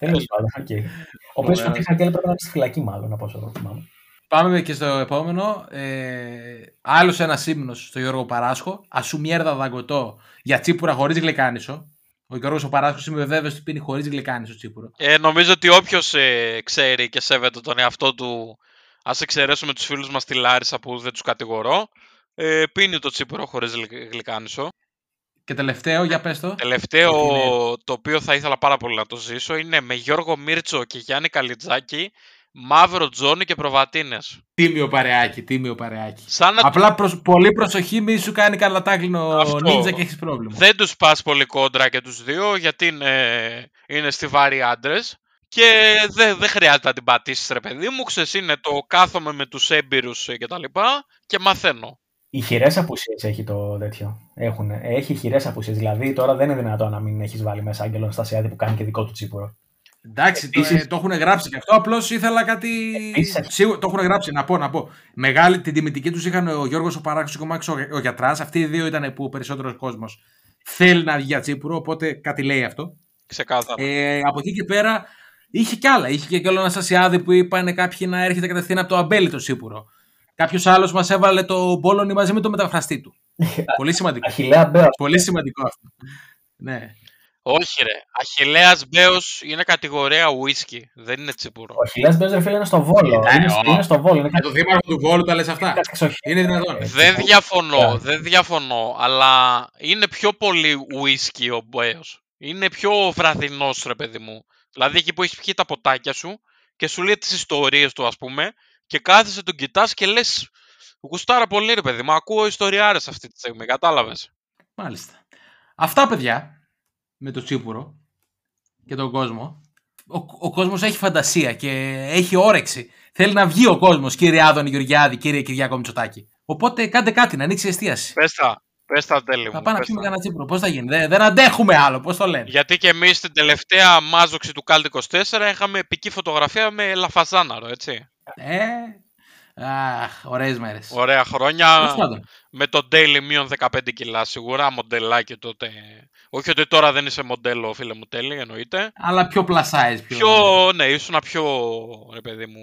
Τέλος πάντων, οκ. Ο οποίος Ωραίος. Φατίχ Ακιέλ πρέπει να είναι στη φυλακή, μάλλον, από όσο εγώ θυμάμαι. Πάμε και στο επόμενο. Ε, Άλλος ένας ύμνος στο Γιώργο Παράσχο. Ασουμιέρδα δαγκωτό για τσίπουρα χωρίς γλυκάνισο. Ο Γιώργος ο Παράσχος είμαι βέβαιος ότι πίνει χωρίς γλυκάνισο τσίπουρο. Ε, νομίζω ότι όποιος ξέρει και σέβεται τον εαυτό του, ας εξαιρέσουμε τους φίλους μας στη Λάρισα που δεν τους κατηγορώ, ε, πίνει το τσίπουρο χωρίς γλυκάνισο. Και τελευταίο, για πες το. Τελευταίο Γιατί είναι- το οποίο θα ήθελα πάρα πολύ να το ζήσω είναι με Γιώργο Μίρτσο και Γιάννη Καλιτζάκη, Μαύρο Τζόνι και Προβατίνες. Τίμιο παρεάκι, τίμιο παρεάκι. Σαν να Απλά προσ- πολύ προσοχή, μη σου κάνει καλατάκλινο Αυτό. νίντζα και έχεις πρόβλημα. δεν τους πας πολύ κόντρα και τους δύο γιατί είναι, είναι στιβάροι άντρες. Και δεν δεν χρειάζεται να την πατήσεις, ρε παιδί μου. Ξέρεις, είναι το κάθομαι με τους έμπειρους ε, και τα λοιπά και μαθαίνω. Ηχηρέ απουσίες έχει το τέτοιο. Έχουν. Έχει ηχηρέ απουσίες. Δηλαδή τώρα δεν είναι δυνατόν να μην έχεις βάλει μέσα Άγγελο Στασιάδη που κάνει και δικό του τσίπουρο. Εντάξει, το, Επίσης- ε, το έχουν γράψει και αυτό. Απλώς ήθελα κάτι. Επίσης- Σίγουρα το έχουν γράψει. Να πω, να πω. Μεγάλη την τιμητική τους είχαν ο Γιώργος ο Παράξο και ο Μάξο ο, ο Γιατράς. Αυτοί οι δύο ήταν που ο περισσότερος κόσμος θέλει να βγει για Τσίπουρο. Οπότε κάτι λέει αυτό. Ξεκάθαρα. Ε, από εκεί και πέρα είχε κι άλλα. Είχε και όλο ένα Στασιάδη που είπαν κάποιοι να έρχεται κατευθείαν από το αμπέλι το Τσίπουρο. Κάποιος άλλος μας έβαλε το Μπόλονι μαζί με το μεταφραστή του. Πολύ σημαντικό. Αχηλέα Μπέος. Πολύ σημαντικό αυτό. Ναι. Όχι ρε. Αχιλέας Μπέος είναι κατηγορία whisky. Δεν είναι τσίπουρο. Ο Αχηλέα Μπέος, ρε φίλε, είναι στο βόλο. Ε, είναι, ω. είναι στο βόλο. Είναι Για το δήμαρχο του Βόλου τα λες αυτά. κάτι εξοχή. Είναι δυνατόν. Δεν διαφωνώ, Yeah. δεν διαφωνώ, αλλά είναι πιο πολύ whisky ο Μπέος. Είναι πιο βραδινός ρε παιδί μου. Δηλαδή εκεί που έχεις πιει τα ποτάκια σου και σου λέει τις ιστορίες του ας πούμε και κάθεσαι τον κοιτάς και λες γουστάρα πολύ ρε παιδί μου, ακούω ιστοριάρες αυτή τη στιγμή, κατάλαβες. Μάλιστα. Αυτά παιδιά με το Τσίπουρο και τον κόσμο. Ο, ο κόσμος έχει φαντασία και έχει όρεξη. Θέλει να βγει ο κόσμος, κύριε Άδωνη Γεωργιάδη, κύριε Κυριάκο Μητσοτάκη. Οπότε κάντε κάτι, να ανοίξει η εστίαση. Πες τα, πες τα τέλη Θα μου. πάμε να πες πιούμε τα. κανένα Τσίπουρο. Πώς θα γίνει. Δεν, δεν αντέχουμε άλλο. Πώς το λένε. Γιατί και εμείς στην τελευταία μάζοξη του Κάλτ 24 είχαμε επική φωτογραφία με Λαφαζάναρο, έτσι. Ε, αχ, ωραίες μέρες. Ωραία χρόνια. Τέλος πάντων. με το daily μείον 15 κιλά σίγουρα, μοντελάκι τότε. Όχι ότι τώρα δεν είσαι μοντέλο, φίλε μου, τέλει, εννοείται. Αλλά πιο plus size. Πιο... Πιο, ναι, ήσουν πιο, ρε παιδί μου,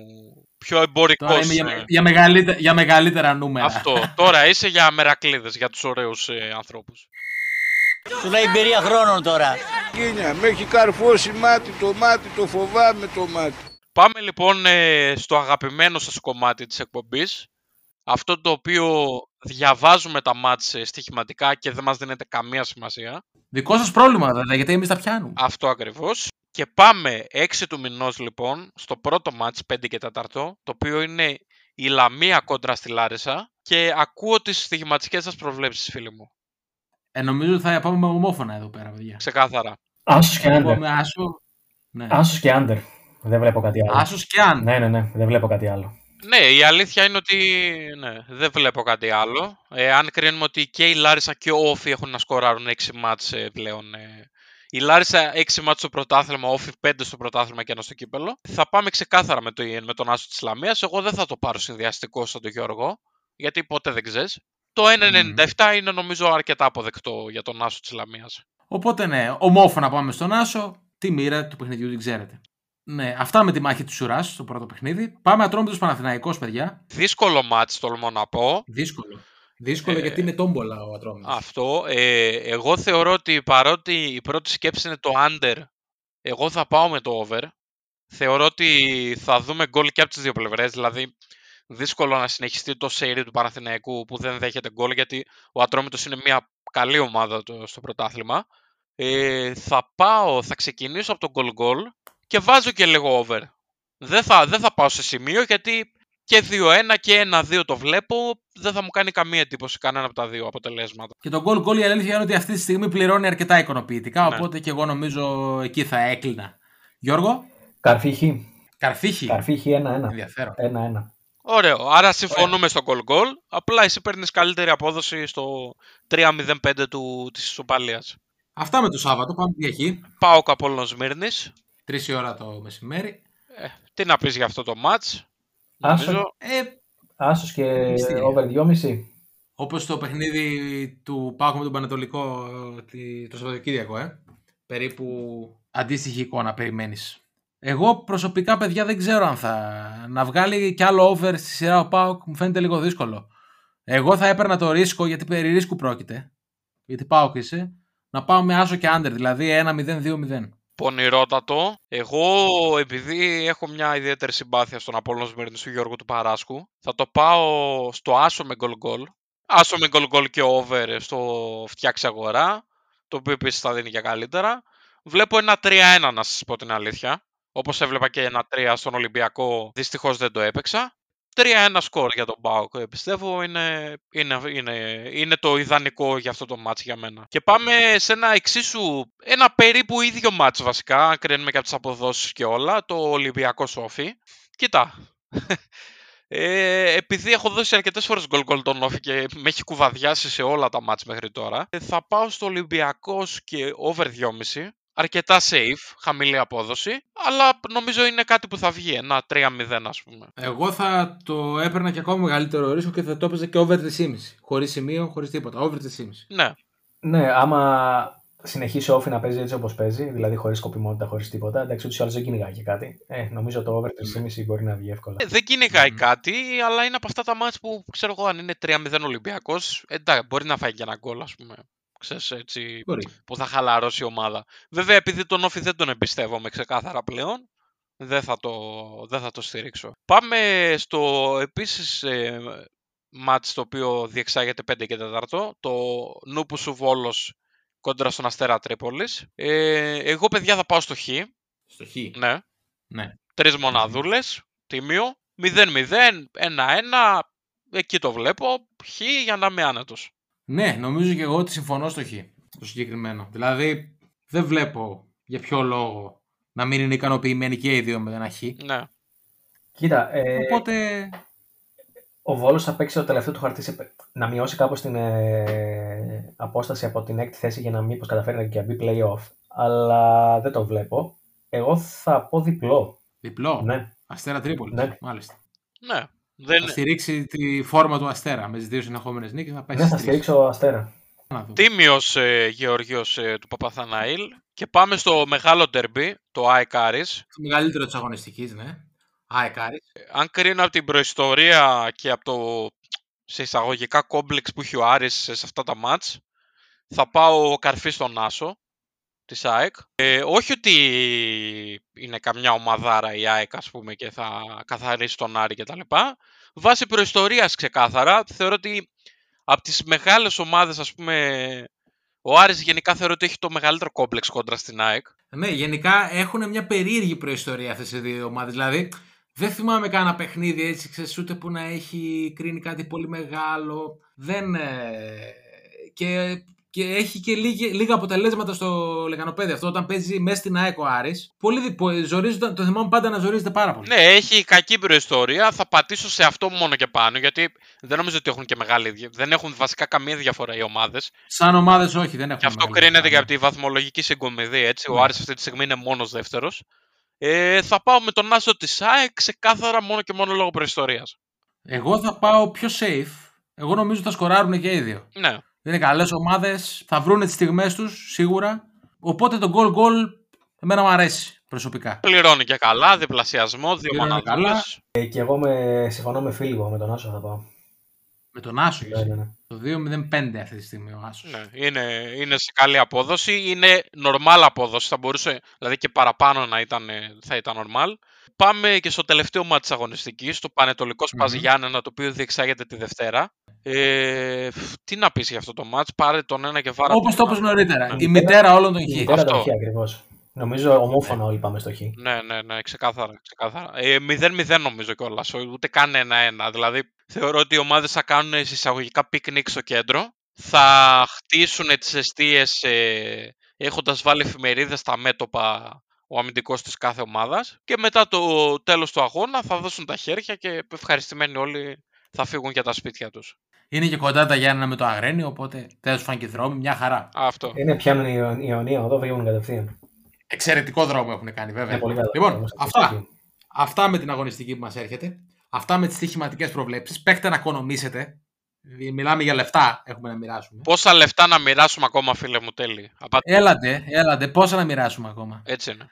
πιο εμπορικός. Τώρα είμαι για, ε, για, μεγαλύτερα, για μεγαλύτερα νούμερα. Αυτό. Τώρα είσαι για μερακλείδες, για τους ωραίους ε, ανθρώπους. Σου λέει εμπειρία χρόνων τώρα. Κίνια, με έχει καρφώσει μάτι το μάτι, το φοβάμαι το μάτι. Πάμε λοιπόν ε, στο αγαπημένο σας κομμάτι της εκπομπής. Αυτό το οποίο διαβάζουμε τα μάτς ε, στοιχηματικά και δεν μας δίνεται καμία σημασία. Δικό σας πρόβλημα βέβαια, γιατί εμείς τα πιάνουμε. Αυτό ακριβώς. Και πάμε 6 του μηνός λοιπόν στο πρώτο μάτς 5 και 4 το οποίο είναι η Λαμία κόντρα στη Λάρισα και ακούω τις στοιχηματικές σας προβλέψεις φίλοι μου. Ε, νομίζω ότι θα πάμε με ομόφωνα εδώ πέρα, παιδιά. Ξεκάθαρα. Άσο και Θα άντερ. πούμε άσο. Ναι. Άσο και άντερ. Δεν βλέπω κάτι άλλο. Άσος και αν. Ναι, ναι, ναι. Δεν βλέπω κάτι άλλο. Ναι, η αλήθεια είναι ότι ναι, δεν βλέπω κάτι άλλο. Ε, αν κρίνουμε ότι και η Λάρισα και ο Όφη έχουν να σκοράρουν 6 μάτς ε, πλέον. Ε, η Λάρισα 6 μάτς στο πρωτάθλημα, ο Όφη 5 στο πρωτάθλημα και ένα στο κύπελο. Θα πάμε ξεκάθαρα με, το, με τον Άσο της Λαμίας. Εγώ δεν θα το πάρω συνδυαστικό σαν τον Γιώργο, γιατί ποτέ δεν ξέρεις. Το 1,97 είναι νομίζω αρκετά αποδεκτό για τον Άσο της Λαμίας. Οπότε ναι, ομόφωνα πάμε στον Άσο. Τη μοίρα του παιχνιδιού την ξέρετε. Ναι, αυτά με τη μάχη του Σουράς στο πρώτο παιχνίδι. Πάμε να τρώμε τους Παναθηναϊκούς, παιδιά. Δύσκολο μάτς τολμώ να πω. Δύσκολο. Δύσκολο Ε, γιατί είναι τόμπολα ο Ατρόμητος. Αυτό. Ε, εγώ θεωρώ ότι παρότι η πρώτη σκέψη είναι το under, εγώ θα πάω με το over. Θεωρώ ότι θα δούμε γκολ και από τις δύο πλευρές, δηλαδή δύσκολο να συνεχιστεί το σερί του Παναθηναϊκού που δεν δέχεται γκολ γιατί ο Ατρόμητος είναι μια καλή ομάδα το- στο πρωτάθλημα. Ε, θα πάω, θα ξεκινήσω από τον goal goal και βάζω και λίγο over. Δεν θα, δεν θα πάω σε σημείο γιατί και 2-1 και 1-2 το βλέπω. Δεν θα μου κάνει καμία εντύπωση κανένα από τα δύο αποτελέσματα. Και το goal goal η αλήθεια είναι ότι αυτή τη στιγμή πληρώνει αρκετά ικανοποιητικά. Ναι. Οπότε και εγώ νομίζω εκεί θα έκλεινα. Γιώργο, Καρφίχη. καρφίχη. Καρφίχη 1-1. Ενδιαφέρον. 1-1. Ωραίο. Άρα συμφωνούμε στο goal goal. Απλά εσύ παίρνεις καλύτερη απόδοση στο 3-0-5 του, της ισοπαλίας. Αυτά με το Σάββατο. Πάμε Κυριακή. Πάω Καπόλων Σμύρνης. Τρεις η ώρα το μεσημέρι. Ε, τι να πεις για αυτό το match. Άσο. Νομίζω, Ε, Άσος και Μυστήρια. over 2,5. Όπως το παιχνίδι του Πάκου με τον Πανετολικό ε, τη- το Σαββατοκύριακο, ε. Περίπου αντίστοιχη εικόνα περιμένεις. Εγώ προσωπικά, παιδιά, δεν ξέρω αν θα. Να βγάλει κι άλλο over στη σειρά ο Πάουκ μου φαίνεται λίγο δύσκολο. Εγώ θα έπαιρνα το ρίσκο, γιατί περί ρίσκου πρόκειται. Γιατί Πάουκ είσαι. Να πάω με άσο και άντερ, δηλαδή 1-0-2-0. Πονηρότατο. Εγώ, επειδή έχω μια ιδιαίτερη συμπάθεια στον Απόλλωνα Σμύρνης του Γιώργου του Παράσκου, θα το πάω στο άσο με γκολ γκολ. Άσο με γκολ γκολ και over στο φτιάξει αγορά, το οποίο επίσης θα δίνει και καλύτερα. Βλέπω ένα 3-1 να σας πω την αλήθεια. Όπως έβλεπα και ένα 3 στον Ολυμπιακό, δυστυχώς δεν το έπαιξα. 3-1 σκορ για τον Μπάουκ, ε, πιστεύω είναι, είναι, είναι, είναι το ιδανικό για αυτό το μάτς για μένα. Και πάμε σε ένα εξίσου, ένα περίπου ίδιο μάτς βασικά, αν κρίνουμε και από τις αποδόσεις και όλα, το Ολυμπιακό Σόφι. Κοίτα, ε, επειδή έχω δώσει αρκετές φορές γκολ γκολ τον Όφη και με έχει κουβαδιάσει σε όλα τα μάτς μέχρι τώρα, ε, θα πάω στο Ολυμπιακός και over 2,5. Αρκετά safe, χαμηλή απόδοση, αλλά νομίζω είναι κάτι που θα βγει, ένα 3-0 ας πούμε. Εγώ θα το έπαιρνα και ακόμα μεγαλύτερο ρίσκο και θα το έπαιζα και over 3,5. Χωρίς σημείο, χωρίς τίποτα. Over 3,5. Ναι, Ναι, άμα συνεχίσει ο Όφη να παίζει έτσι όπως παίζει, δηλαδή χωρίς σκοπιμότητα, χωρίς τίποτα, εντάξει, ούτως ή άλλως δεν κυνηγάει και κάτι. Ε, νομίζω το over 3,5 μπορεί να βγει εύκολα. Ε, δεν κυνηγάει κάτι, αλλά είναι από αυτά τα μάτς που ξέρω εγώ αν είναι 3-0 Ολυμπιακός, εντάξει, μπορεί να φάει και ένα γκολ ας πούμε. Ξέρεις, έτσι, Μπορεί. που θα χαλαρώσει η ομάδα. Βέβαια, επειδή τον Όφη δεν τον εμπιστεύομαι ξεκάθαρα πλέον, δεν θα το, δεν θα το στηρίξω. Πάμε στο επίσης ε, μάτς το οποίο διεξάγεται 5 και 4, το Νούπους σου Βόλος κόντρα στον Αστέρα Τρίπολης. Ε, εγώ, παιδιά, θα πάω στο Χ. Στο Χ. Ναι, Ναι. τρεις μοναδούλες, τίμιο, 0-0, 1-1, εκεί το βλέπω, Χ για να είμαι άνετος. Ναι, νομίζω και εγώ ότι συμφωνώ στο Χ. Το συγκεκριμένο. Δηλαδή, δεν βλέπω για ποιο λόγο να μην είναι ικανοποιημένοι και οι δύο με ένα Χ. Ναι. Κοίτα, ε, Οπότε, ο Βόλος θα παίξει το τελευταίο του χαρτί σε, να μειώσει κάπως την ε, απόσταση από την έκτη θέση για να μήπως καταφέρει και να μπει play-off. Αλλά δεν το βλέπω. Εγώ θα πω διπλό. διπλό. Ναι. Αστέρα Τρίπολη. Ναι. Μάλιστα. Ναι. Δεν... Θα στηρίξει τη φόρμα του Αστέρα με τις δύο συνεχόμενες νίκες. Θα πάει Ναι, θα στις τρεις. στηρίξω αστέρα. Να δούμε. Τίμιος ε, Γεωργίος ε, του Παπαθαναήλ. Και πάμε στο μεγάλο ντερμπι, το ΑΕΚ Άρης. Το μεγαλύτερο της αγωνιστικής, ναι. Αεκάρη. Ε, Αν κρίνω από την προϊστορία και από το σε εισαγωγικά κόμπλεξ που έχει ο Άρης σε αυτά τα μάτς, θα πάω καρφί στον Άσο της ΑΕΚ. Ε, όχι ότι είναι καμιά ομαδάρα η ΑΕΚ ας πούμε και θα καθαρίσει τον Άρη και τα λοιπά. Βάσει προϊστορίας ξεκάθαρα, θεωρώ ότι από τις μεγάλες ομάδες ας πούμε ο Άρης γενικά θεωρώ ότι έχει το μεγαλύτερο κόμπλεξ κόντρα στην ΑΕΚ. Ναι, γενικά έχουν μια περίεργη προϊστορία αυτές οι δύο ομάδες. Δηλαδή, δεν θυμάμαι κανένα παιχνίδι έτσι, ξέρεις, ούτε που να έχει κρίνει κάτι πολύ μεγάλο. Δεν. ε, και, και έχει και λίγη, λίγα αποτελέσματα στο λεγανοπέδι αυτό όταν παίζει μέσα στην ΑΕΚ ο Άρης. Πολύ δι- πο- ζορίζονταν, το θυμάμαι πάντα να ζορίζεται πάρα πολύ. Ναι, έχει κακή προϊστορία. Θα πατήσω σε αυτό μόνο και πάνω γιατί δεν νομίζω ότι έχουν και μεγάλη. δια- Δεν έχουν βασικά καμία διαφορά οι ομάδες. Σαν ομάδες, όχι, δεν έχουν. Και αυτό μεγάλη κρίνεται και διαφορά. από τη βαθμολογική συγκομιδή. Έτσι. Ο Ναι. Άρης αυτή τη στιγμή είναι μόνος δεύτερος. Ε, θα πάω με τον Άσο της ΑΕΚ ξεκάθαρα μόνο και μόνο λόγω προϊστορίας. Εγώ θα πάω πιο safe. Εγώ νομίζω θα σκοράρουν και οι δύο. Ναι. Είναι καλές ομάδες, θα βρουν τις στιγμές τους σίγουρα. Οπότε το goal goal εμένα μου αρέσει προσωπικά. Πληρώνει και καλά, διπλασιασμό, δύο Πληρώνει καλά. μοναδούλες. Ε, και εγώ με, συμφωνώ με Φίλιππο, με τον Άσο θα πάω. Με τον Άσο. Ναι, ναι, ναι. Το 2-0-5 αυτή τη στιγμή ο Άσος. Ναι, είναι, είναι σε καλή απόδοση. Είναι normal απόδοση. Θα μπορούσε, δηλαδή και παραπάνω να ήταν, ε, θα ήταν normal. Πάμε και στο τελευταίο ματς της αγωνιστικής, το Παναιτωλικός ΠΑΣ Γιάννενα, το οποίο διεξάγεται τη Δευτέρα. Ε, φ, τι να πεις για αυτό το ματς, πάρε τον ένα και βάρα Όπως το τον είπες άλλο. νωρίτερα. Ναι. Η μητέρα όλων των Η χ. μητέρα το Αυτό. Έχει ακριβώ. Νομίζω ομόφωνα όλοι πάμε στο χ. Ναι, ναι, ναι, ξεκάθαρα. ξεκάθαρα. Ε, 0-0 νομίζω κιόλας, ούτε καν 1-1. Δηλαδή, θεωρώ ότι οι ομάδες θα κάνουν εισαγωγικά πικνίκ στο κέντρο. Θα χτίσουν τις εστίες ε, έχοντας βάλει εφημερίδες στα μέτωπα ο αμυντικός της κάθε ομάδας. Και μετά το τέλος του αγώνα θα δώσουν τα χέρια και ευχαριστημένοι όλοι θα φύγουν για τα σπίτια τους. Είναι και κοντά τα Γιάννενα με το Αγρένιο, οπότε τέλος φαν και δρόμοι, μια χαρά. Αυτό. Είναι πιάνουν η Ιω- η Ιωνία εδώ, βγαίνουν κατευθείαν. Εξαιρετικό δρόμο έχουν κάνει, βέβαια. Είναι πολύ καλό. Λοιπόν, Όμως, αυτά. αυτή. Αυτά με την αγωνιστική που μας έρχεται. Αυτά με τις στοιχηματικές προβλέψεις. Παίχτε να οικονομήσετε. Μιλάμε για λεφτά, έχουμε να μοιράσουμε. Πόσα λεφτά να μοιράσουμε ακόμα, φίλε μου, τέλει. Απα... Έλατε, έλατε, πόσα να μοιράσουμε ακόμα. Έτσι είναι.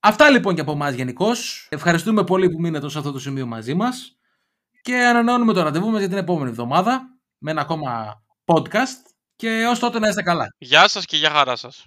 Αυτά λοιπόν και από εμάς γενικώς. Ευχαριστούμε πολύ που μείνετε σε αυτό το σημείο μαζί μας. Και ανανεώνουμε το ραντεβού μας για την επόμενη εβδομάδα με ένα ακόμα podcast. Και ως τότε να είστε καλά. Γεια σας και για χαρά σας.